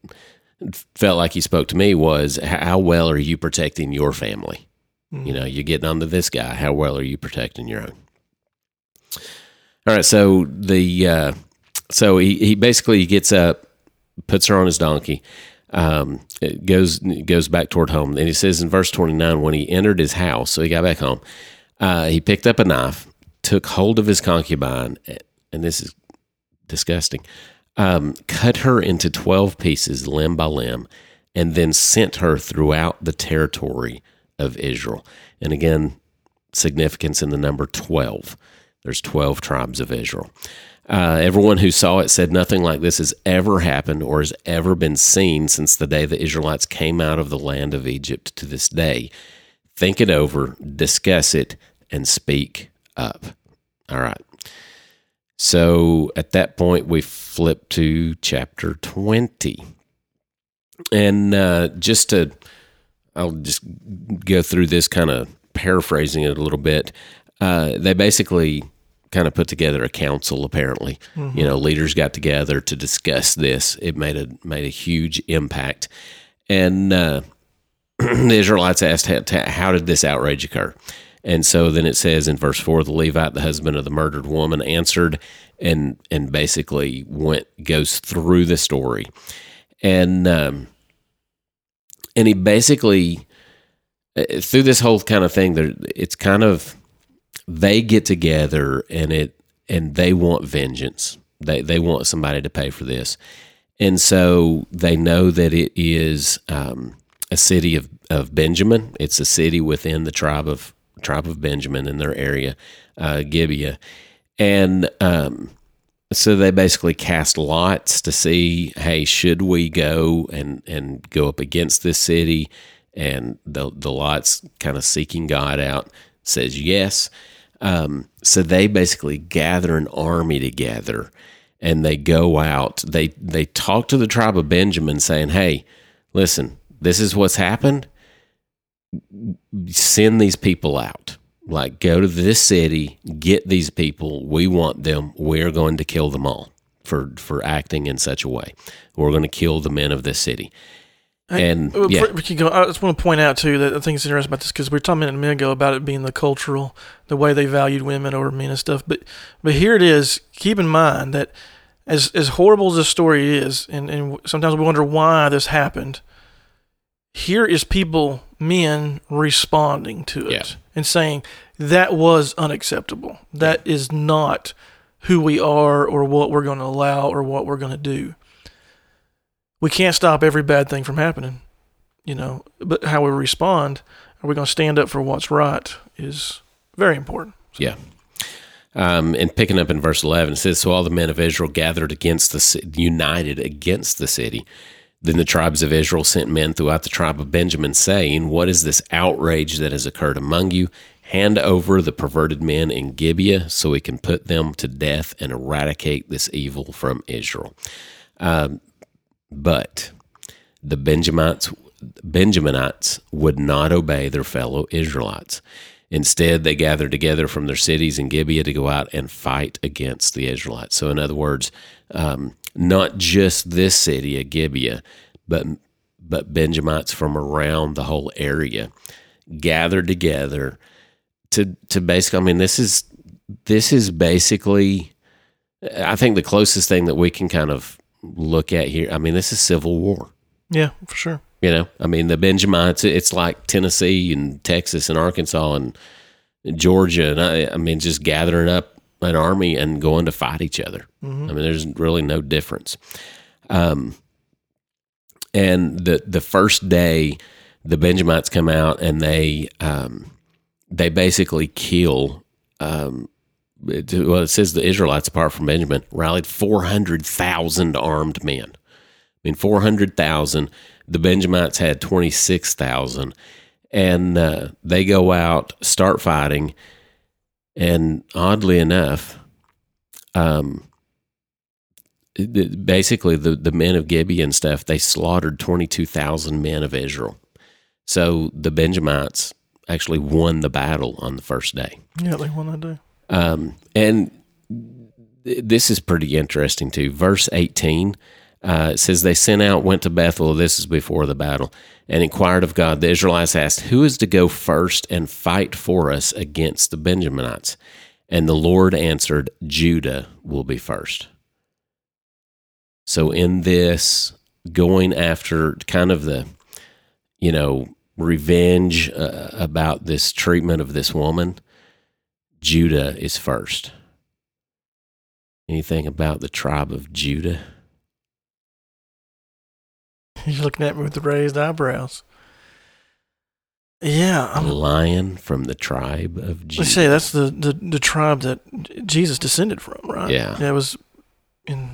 felt like he spoke to me was how well are you protecting your family? You know, you're getting onto this guy. How well are you protecting your own? All right, so the uh, so he he basically gets up, puts her on his donkey, um, it goes goes back toward home. And he says in verse twenty nine, when he entered his house, so he got back home, uh, he picked up a knife, took hold of his concubine, and this is disgusting. Um, cut her into twelve pieces, limb by limb, and then sent her throughout the territory of Israel. And again, significance in the number twelve. There's twelve tribes of Israel. Uh, everyone who saw it said nothing like this has ever happened or has ever been seen since the day the Israelites came out of the land of Egypt to this day. Think it over, discuss it, and speak up. All right. So at that point, we flip to chapter 20. And uh, just to, I'll just go through this kind of paraphrasing it a little bit. Uh, they basically kind of put together a council apparently. You know leaders got together to discuss this. It made a made a huge impact. And uh, the israelites asked how, how did this outrage occur? And so then it says in verse 4 the levite the husband of the murdered woman answered and and basically went goes through the story. And um and he basically uh, through this whole kind of thing there it's kind of they get together and it and they want vengeance. They they want somebody to pay for this, and so they know that it is um, a city of, of Benjamin. It's a city within the tribe of tribe of Benjamin in their area, uh, Gibeah, and um, so they basically cast lots to see, hey, should we go and and go up against this city? And the the lots kind of seeking God out says yes. Um, so they basically gather an army together and they go out. They they talk to the tribe of Benjamin, saying, "Hey, listen, this is what's happened. Send these people out. Like, go to this city, get these people. We want them. We're going to kill them all for for acting in such a way. We're going to kill the men of this city." And Uh, yeah, before we can go. I just want to point out too that I think it's interesting about this because we were talking a minute ago about it being the cultural, the way they valued women over men and stuff. But but here it is. Keep in mind that as as horrible as this story is, and and sometimes we wonder why this happened. Here is people, men, responding to it Yeah. and saying that was unacceptable. That is not who we are or what we're going to allow or what we're going to do. We can't stop every bad thing from happening, you know, but how we respond, are we going to stand up for what's right is very important. Yeah. Um, and picking up in verse 11, it says, So all the men of Israel gathered against the united against the city. Then the tribes of Israel sent men throughout the tribe of Benjamin, saying, What is this outrage that has occurred among you? Hand over the perverted men in Gibeah so we can put them to death and eradicate this evil from Israel. Um, but the Benjamites, Benjaminites would not obey their fellow Israelites. Instead, they gathered together from their cities in Gibeah to go out and fight against the Israelites. So, in other words, um, not just this city of Gibeah, but but Benjamites from around the whole area gathered together to to basically. I mean, this is this is basically. I think the closest thing that we can kind of look at here. I mean, this is civil war. Yeah, for sure. You know, I mean, the Benjamites, it's like Tennessee and Texas and Arkansas and Georgia. And I, I mean, just gathering up an army and going to fight each other. I mean, there's really no difference. Um, and the, the first day, the Benjamites come out and they, um, they basically kill, um, it, well, it says the Israelites, apart from Benjamin, rallied 400,000 armed men. I mean, 400,000. The Benjamites had 26,000. And uh, they go out, start fighting. And oddly enough, um, basically the, the men of Gibeah and stuff, they slaughtered 22,000 men of Israel. So the Benjamites actually won the battle on the first day. Yeah, they want to do. Um, and th- this is pretty interesting too. Verse 18 uh, says, They sent out, went to Bethel, this is before the battle, and inquired of God. The Israelites asked, Who is to go first and fight for us against the Benjaminites? And the Lord answered, Judah will be first. So, in this, going after kind of the, you know, revenge uh, about this treatment of this woman, Judah is first. Anything about the tribe of Judah? He's looking at me with the raised eyebrows. Yeah, A I'm, lion from the tribe of let's say that's the, the, the tribe that Jesus descended from, right? Yeah. Yeah, it was in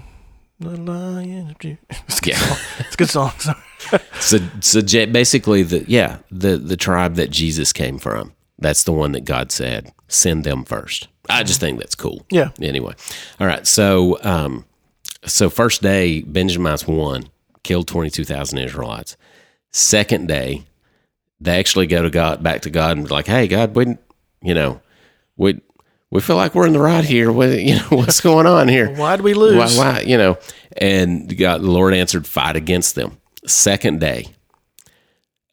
the Lion of Judah. It's a good Yeah. song. It's a good song. Sorry. So, so basically, the yeah, the the tribe that Jesus came from. That's the one that God said send them first. I just think that's cool. Yeah. Anyway, all right. So, um, so first day, Benjamites won, killed twenty two thousand Israelites. Second day, they actually go to God, back to God, and be like, "Hey, God, we, you know, we we feel like we're in the right here. What, you know, what's going on here? Why'd we lose? Why, why, you know, and God, the Lord answered, fight against them. Second day,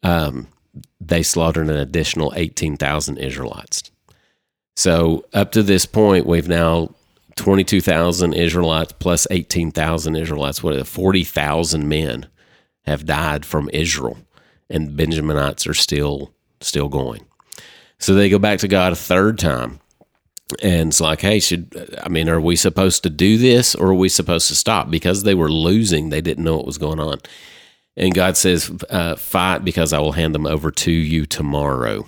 um, they slaughtered an additional 18,000 Israelites. So up to this point, we've now 22,000 Israelites plus 18,000 Israelites. What 40,000 men have died from Israel, and Benjaminites are still still going. So they go back to God a third time and it's like, hey, should I mean, are we supposed to do this or are we supposed to stop? Because they were losing, they didn't know what was going on. And God says, uh, fight because I will hand them over to you tomorrow.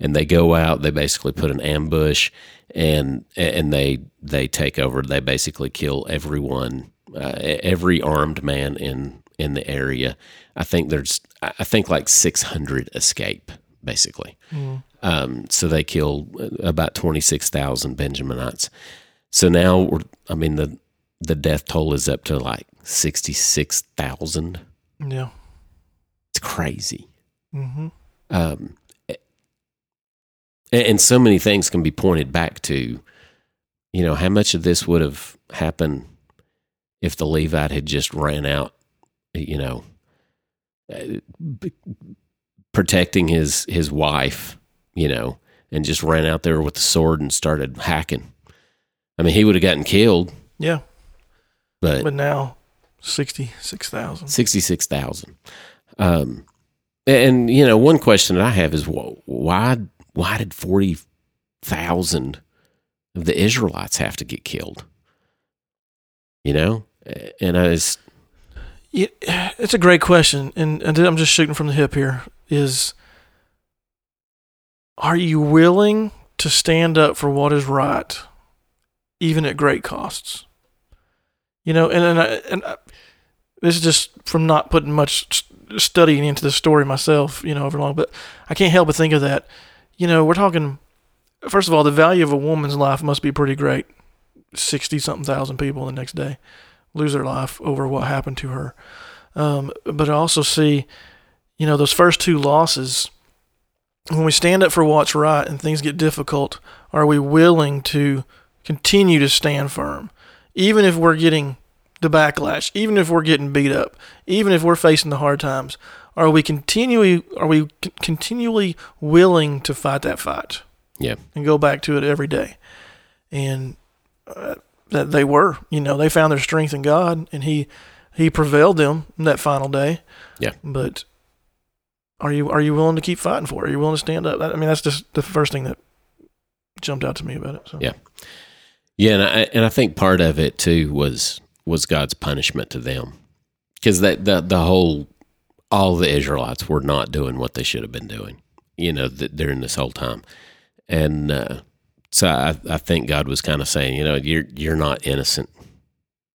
And they go out, they basically put an ambush and and they they take over. They basically kill everyone, uh, every armed man in in the area. I think there's, I think like 600 escape basically. Um, so they kill about 26,000 Benjaminites. So now we're, I mean, the, the death toll is up to like 66,000. Yeah. It's crazy. hmm Um, and, so many things can be pointed back to, you know, how much of this would have happened if the Levite had just ran out, you know, uh, protecting his his wife, you know, and just ran out there with the sword and started hacking. I mean, he would have gotten killed, Yeah. but But now, 66,000. sixty-six thousand. Um, and you know, one question that I have is wh- why why did forty thousand of the Israelites have to get killed? You know, and I was Yeah, it's a great question, and, and I'm just shooting from the hip here. Is are you willing to stand up for what is right, even at great costs? You know, and and, I, and I, this is just from not putting much studying into the story myself, you know, over long, but I can't help but think of that. You know, we're talking. First of all, the value of a woman's life must be pretty great. Sixty something thousand people the next day lose their life over what happened to her. Um, but I also see, you know, those first two losses. When we stand up for what's right and things get difficult, are we willing to continue to stand firm, even if we're getting the backlash, even if we're getting beat up, even if we're facing the hard times? Are we continually are we c- continually willing to fight that fight? Yeah. and go back to it every day. And uh, that they were, you know, they found their strength in God, and He He prevailed them that final day. Yeah. But are you are you willing to keep fighting for it? Are you willing to stand up? I mean, that's just the first thing that jumped out to me about it. So. Yeah. Yeah, and I and I think part of it too was was God's punishment to them because that the the whole all the Israelites were not doing what they should have been doing, you know, th- during this whole time, and uh, so I, I think God was kind of saying, you know, you're you're not innocent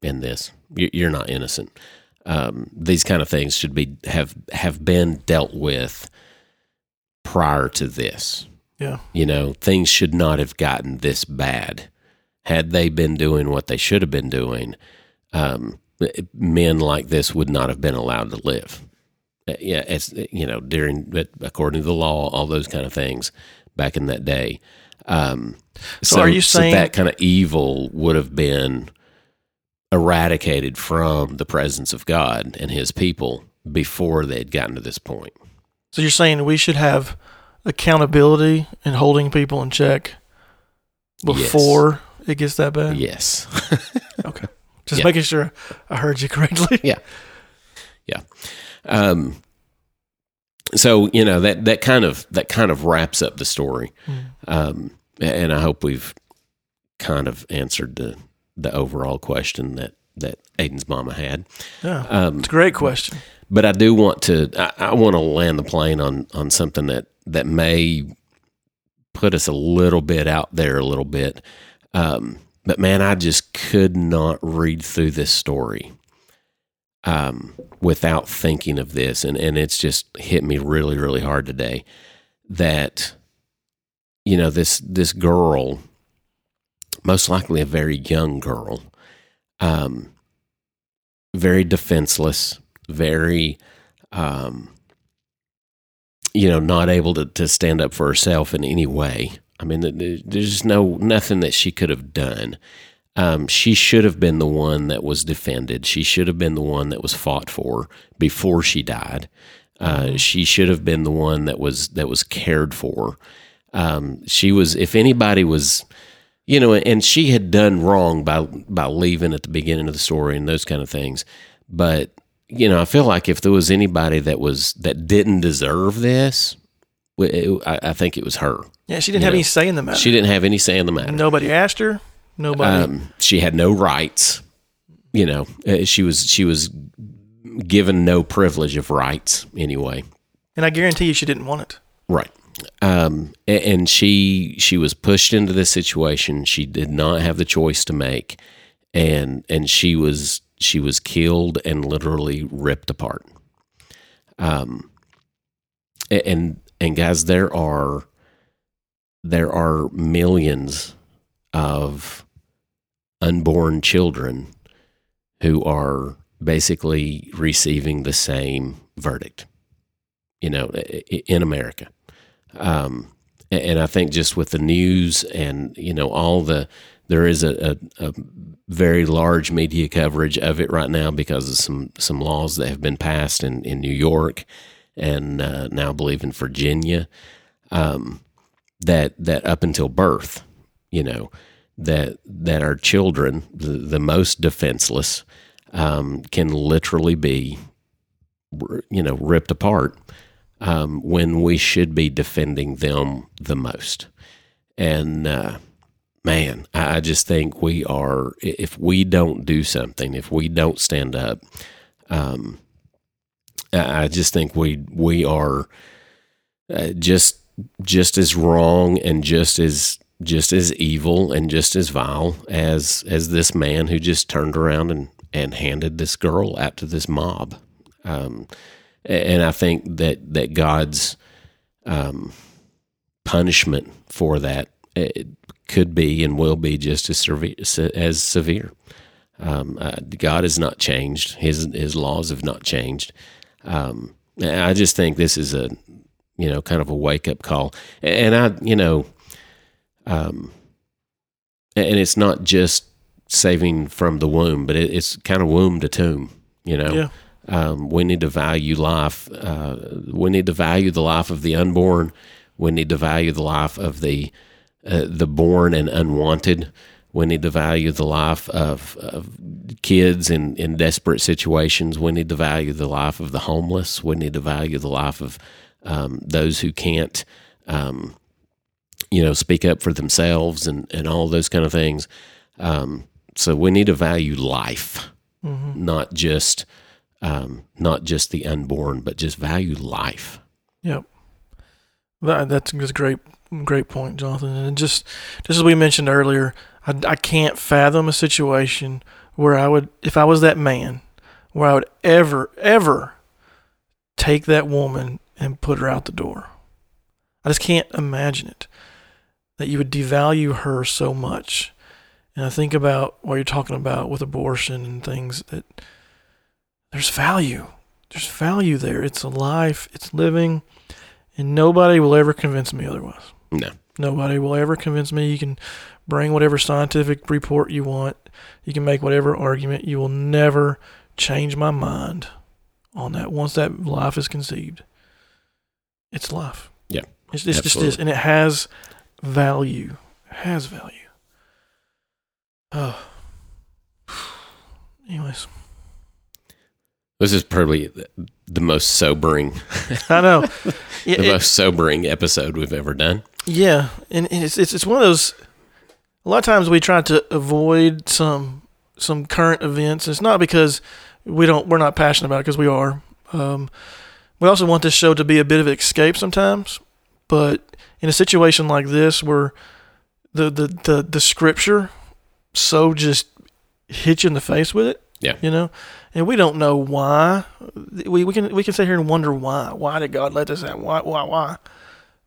in this. You- You're not innocent. Um, these kind of things should be have have been dealt with prior to this. Yeah. You know, things should not have gotten this bad. Had they been doing what they should have been doing, um, men like this would not have been allowed to live. Uh, Yeah, it's you know during according to the law, all those kind of things back in that day. Um, So are you saying- that kind of evil would have been eradicated from the presence of God and His people before they had gotten to this point? So you're saying we should have accountability and holding people in check before it gets that bad? Yes. Okay. Just Yeah. making sure I heard you correctly. Yeah. Yeah. Um, so you know that that kind of that kind of wraps up the story, Mm. um, and I hope we've kind of answered the the overall question that that Aiden's mama had. Yeah. Um, It's a great question. but I do want to I, I want to land the plane on on something that that may put us a little bit out there a little bit. Um, but man, I just could not read through this story um, without thinking of this, and and it's just hit me really really hard today that you know this this girl, most likely a very young girl, um, very defenseless, very um, you know, not able to, to stand up for herself in any way. I mean, th- th- there's no nothing that she could have done. Um, she should have been the one that was defended. She should have been the one that was fought for before she died. Uh, she should have been the one that was that was cared for. Um, she was, if anybody was, you know, and she had done wrong by by leaving at the beginning of the story and those kind of things. But you know, I feel like if there was anybody that was that didn't deserve this, it, I, I think it was her. Yeah, she didn't have know, any say in the matter. She didn't have any say in the matter. Nobody asked her. Nobody. Um, she had no rights. You know, uh, she was she was given no privilege of rights anyway. and I guarantee you she didn't want it. Right. Um, a- and she she was pushed into this situation. She did not have the choice to make, and and she was she was killed and literally ripped apart. Um, and and guys, there are there are millions of unborn children who are basically receiving the same verdict. You know, in America um, and I think just with the news and you know all the there is a, a, a very large media coverage of it right now because of some some laws that have been passed in, in New York and uh, now believe in Virginia um, that that up until birth you know that that our children the, the most defenseless um, can literally be you know ripped apart um, when we should be defending them the most. And uh, man, I just think we are, if we don't do something, if we don't stand up, Um, I just think we we are uh, just just as wrong and just as just as evil and just as vile as as this man who just turned around and and handed this girl out to this mob. Um, and I think that that God's um, punishment for that it could be and will be just as severe. As severe. Um, uh, God has not changed; his his laws have not changed. Um, I just think this is a you know kind of a wake up call, and I you know, um, and it's not just saving from the womb, but it's kind of womb to tomb. You know, Yeah. um, we need to value life. Uh, we need to value the life of the unborn. We need to value the life of the uh, the born and unwanted. We need to value the life of, of kids in, in desperate situations. We need to value the life of the homeless. We need to value the life of um, those who can't, um, you know, speak up for themselves and, and all those kind of things. Um, so we need to value life, not just um, not just the unborn, but just value life. Yep. That, that's a great, great point, Jonathan. And just, just as we mentioned earlier, I, I can't fathom a situation where I would, if I was that man, where I would ever, ever take that woman and put her out the door. I just can't imagine it. That you would devalue her so much. And I think about what you're talking about with abortion and things that there's value. There's value there. It's a life, it's living, and nobody will ever convince me otherwise. No, Nobody will ever convince me. You can bring whatever scientific report you want, you can make whatever argument. You will never change my mind on that once that life is conceived. It's life. Yeah, It's, it's just this, and it has value. It has value. Oh. Anyways, this is probably the- most sobering, I know. The it- most sobering episode we've ever done. Yeah, and, it's, it's it's one of those. A lot of times we try to avoid some some current events. It's not because we don't we're not passionate about it because we are. Um, we also want this show to be a bit of an escape sometimes, but in a situation like this where the the the, the scripture so just hit you in the face with it. Yeah. You know, and we don't know why. We we can we can sit here and wonder why. Why did God let this happen? Why why why?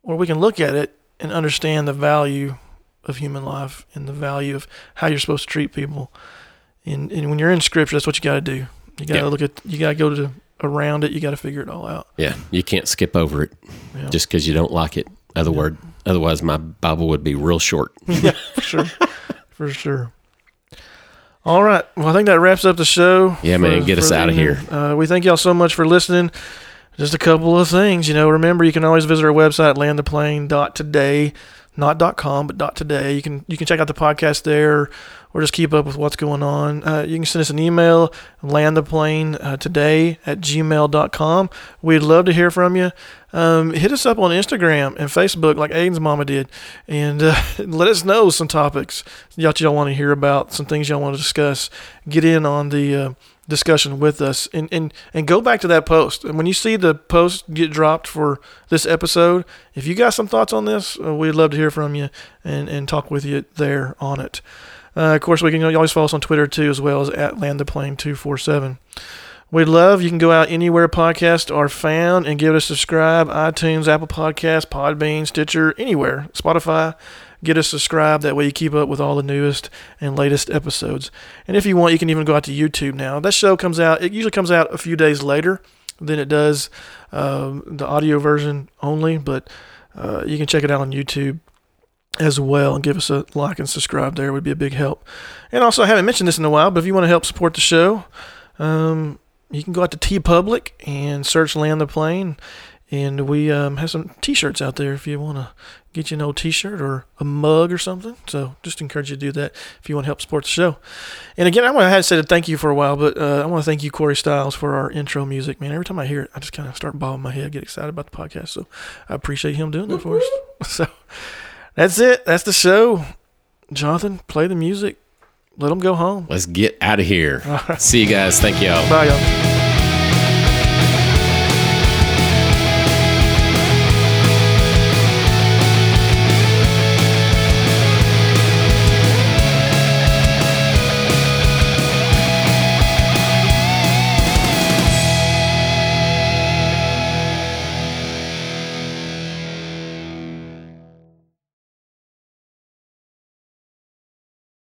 Or we can look at it and understand the value of human life and the value of how you're supposed to treat people. And, and when you're in scripture, that's what you got to do. You got to Yeah. look at, you got to go to around it. You got to figure it all out. Yeah, you can't skip over it Yeah. just because you don't like it. Other word, otherwise, my Bible would be real short. yeah, for sure. for sure. All right. Well, I think that wraps up the show. Yeah, man, get us out evening. here. Uh, we thank y'all so much for listening. Just a couple of things, you know. Remember, you can always visit our website, landtheplane.today, not .com, but .today. You can you can check out the podcast there, or just keep up with what's going on. Uh, you can send us an email, landtheplane uh, at gmail.com. We'd love to hear from you. Um, hit us up on Instagram and Facebook, like Aiden's mama did, and uh, let us know some topics y'all y'all want to hear about, some things y'all want to discuss. Get in on the uh, discussion with us, and, and and go back to that post. And when you see the post get dropped for this episode, if you got some thoughts on this, uh, we'd love to hear from you and and talk with you there on it. Uh, of course, we can you always follow us on Twitter too, as well as at landtheplane247. We'd love you can go out anywhere podcasts are found and give us a subscribe. iTunes, Apple Podcasts, Podbean, Stitcher, anywhere, Spotify. Get us subscribed. That way you keep up with all the newest and latest episodes. And if you want, you can even go out to YouTube now. That show comes out. It usually comes out a few days later than it does um, the audio version only, but uh, you can check it out on YouTube as well and give us a like and subscribe there would be a big help. And also, I haven't mentioned this in a while, but if you want to help support the show, um, you can go out to TeePublic and search Land the Plane. And we um, have some t shirts out there if you want to get you an old t shirt or a mug or something. So just encourage you to do that if you want to help support the show. And again, I want to have said thank you for a while, but uh, I want to thank you, Corey Styles, for our intro music. Man, every time I hear it, I just kind of start bobbing my head, get excited about the podcast. So I appreciate him doing that for us. So that's it. That's the show. Jonathan, play the music. Let them go home. Let's get out of here. See you guys. Thank y'all. Bye, y'all.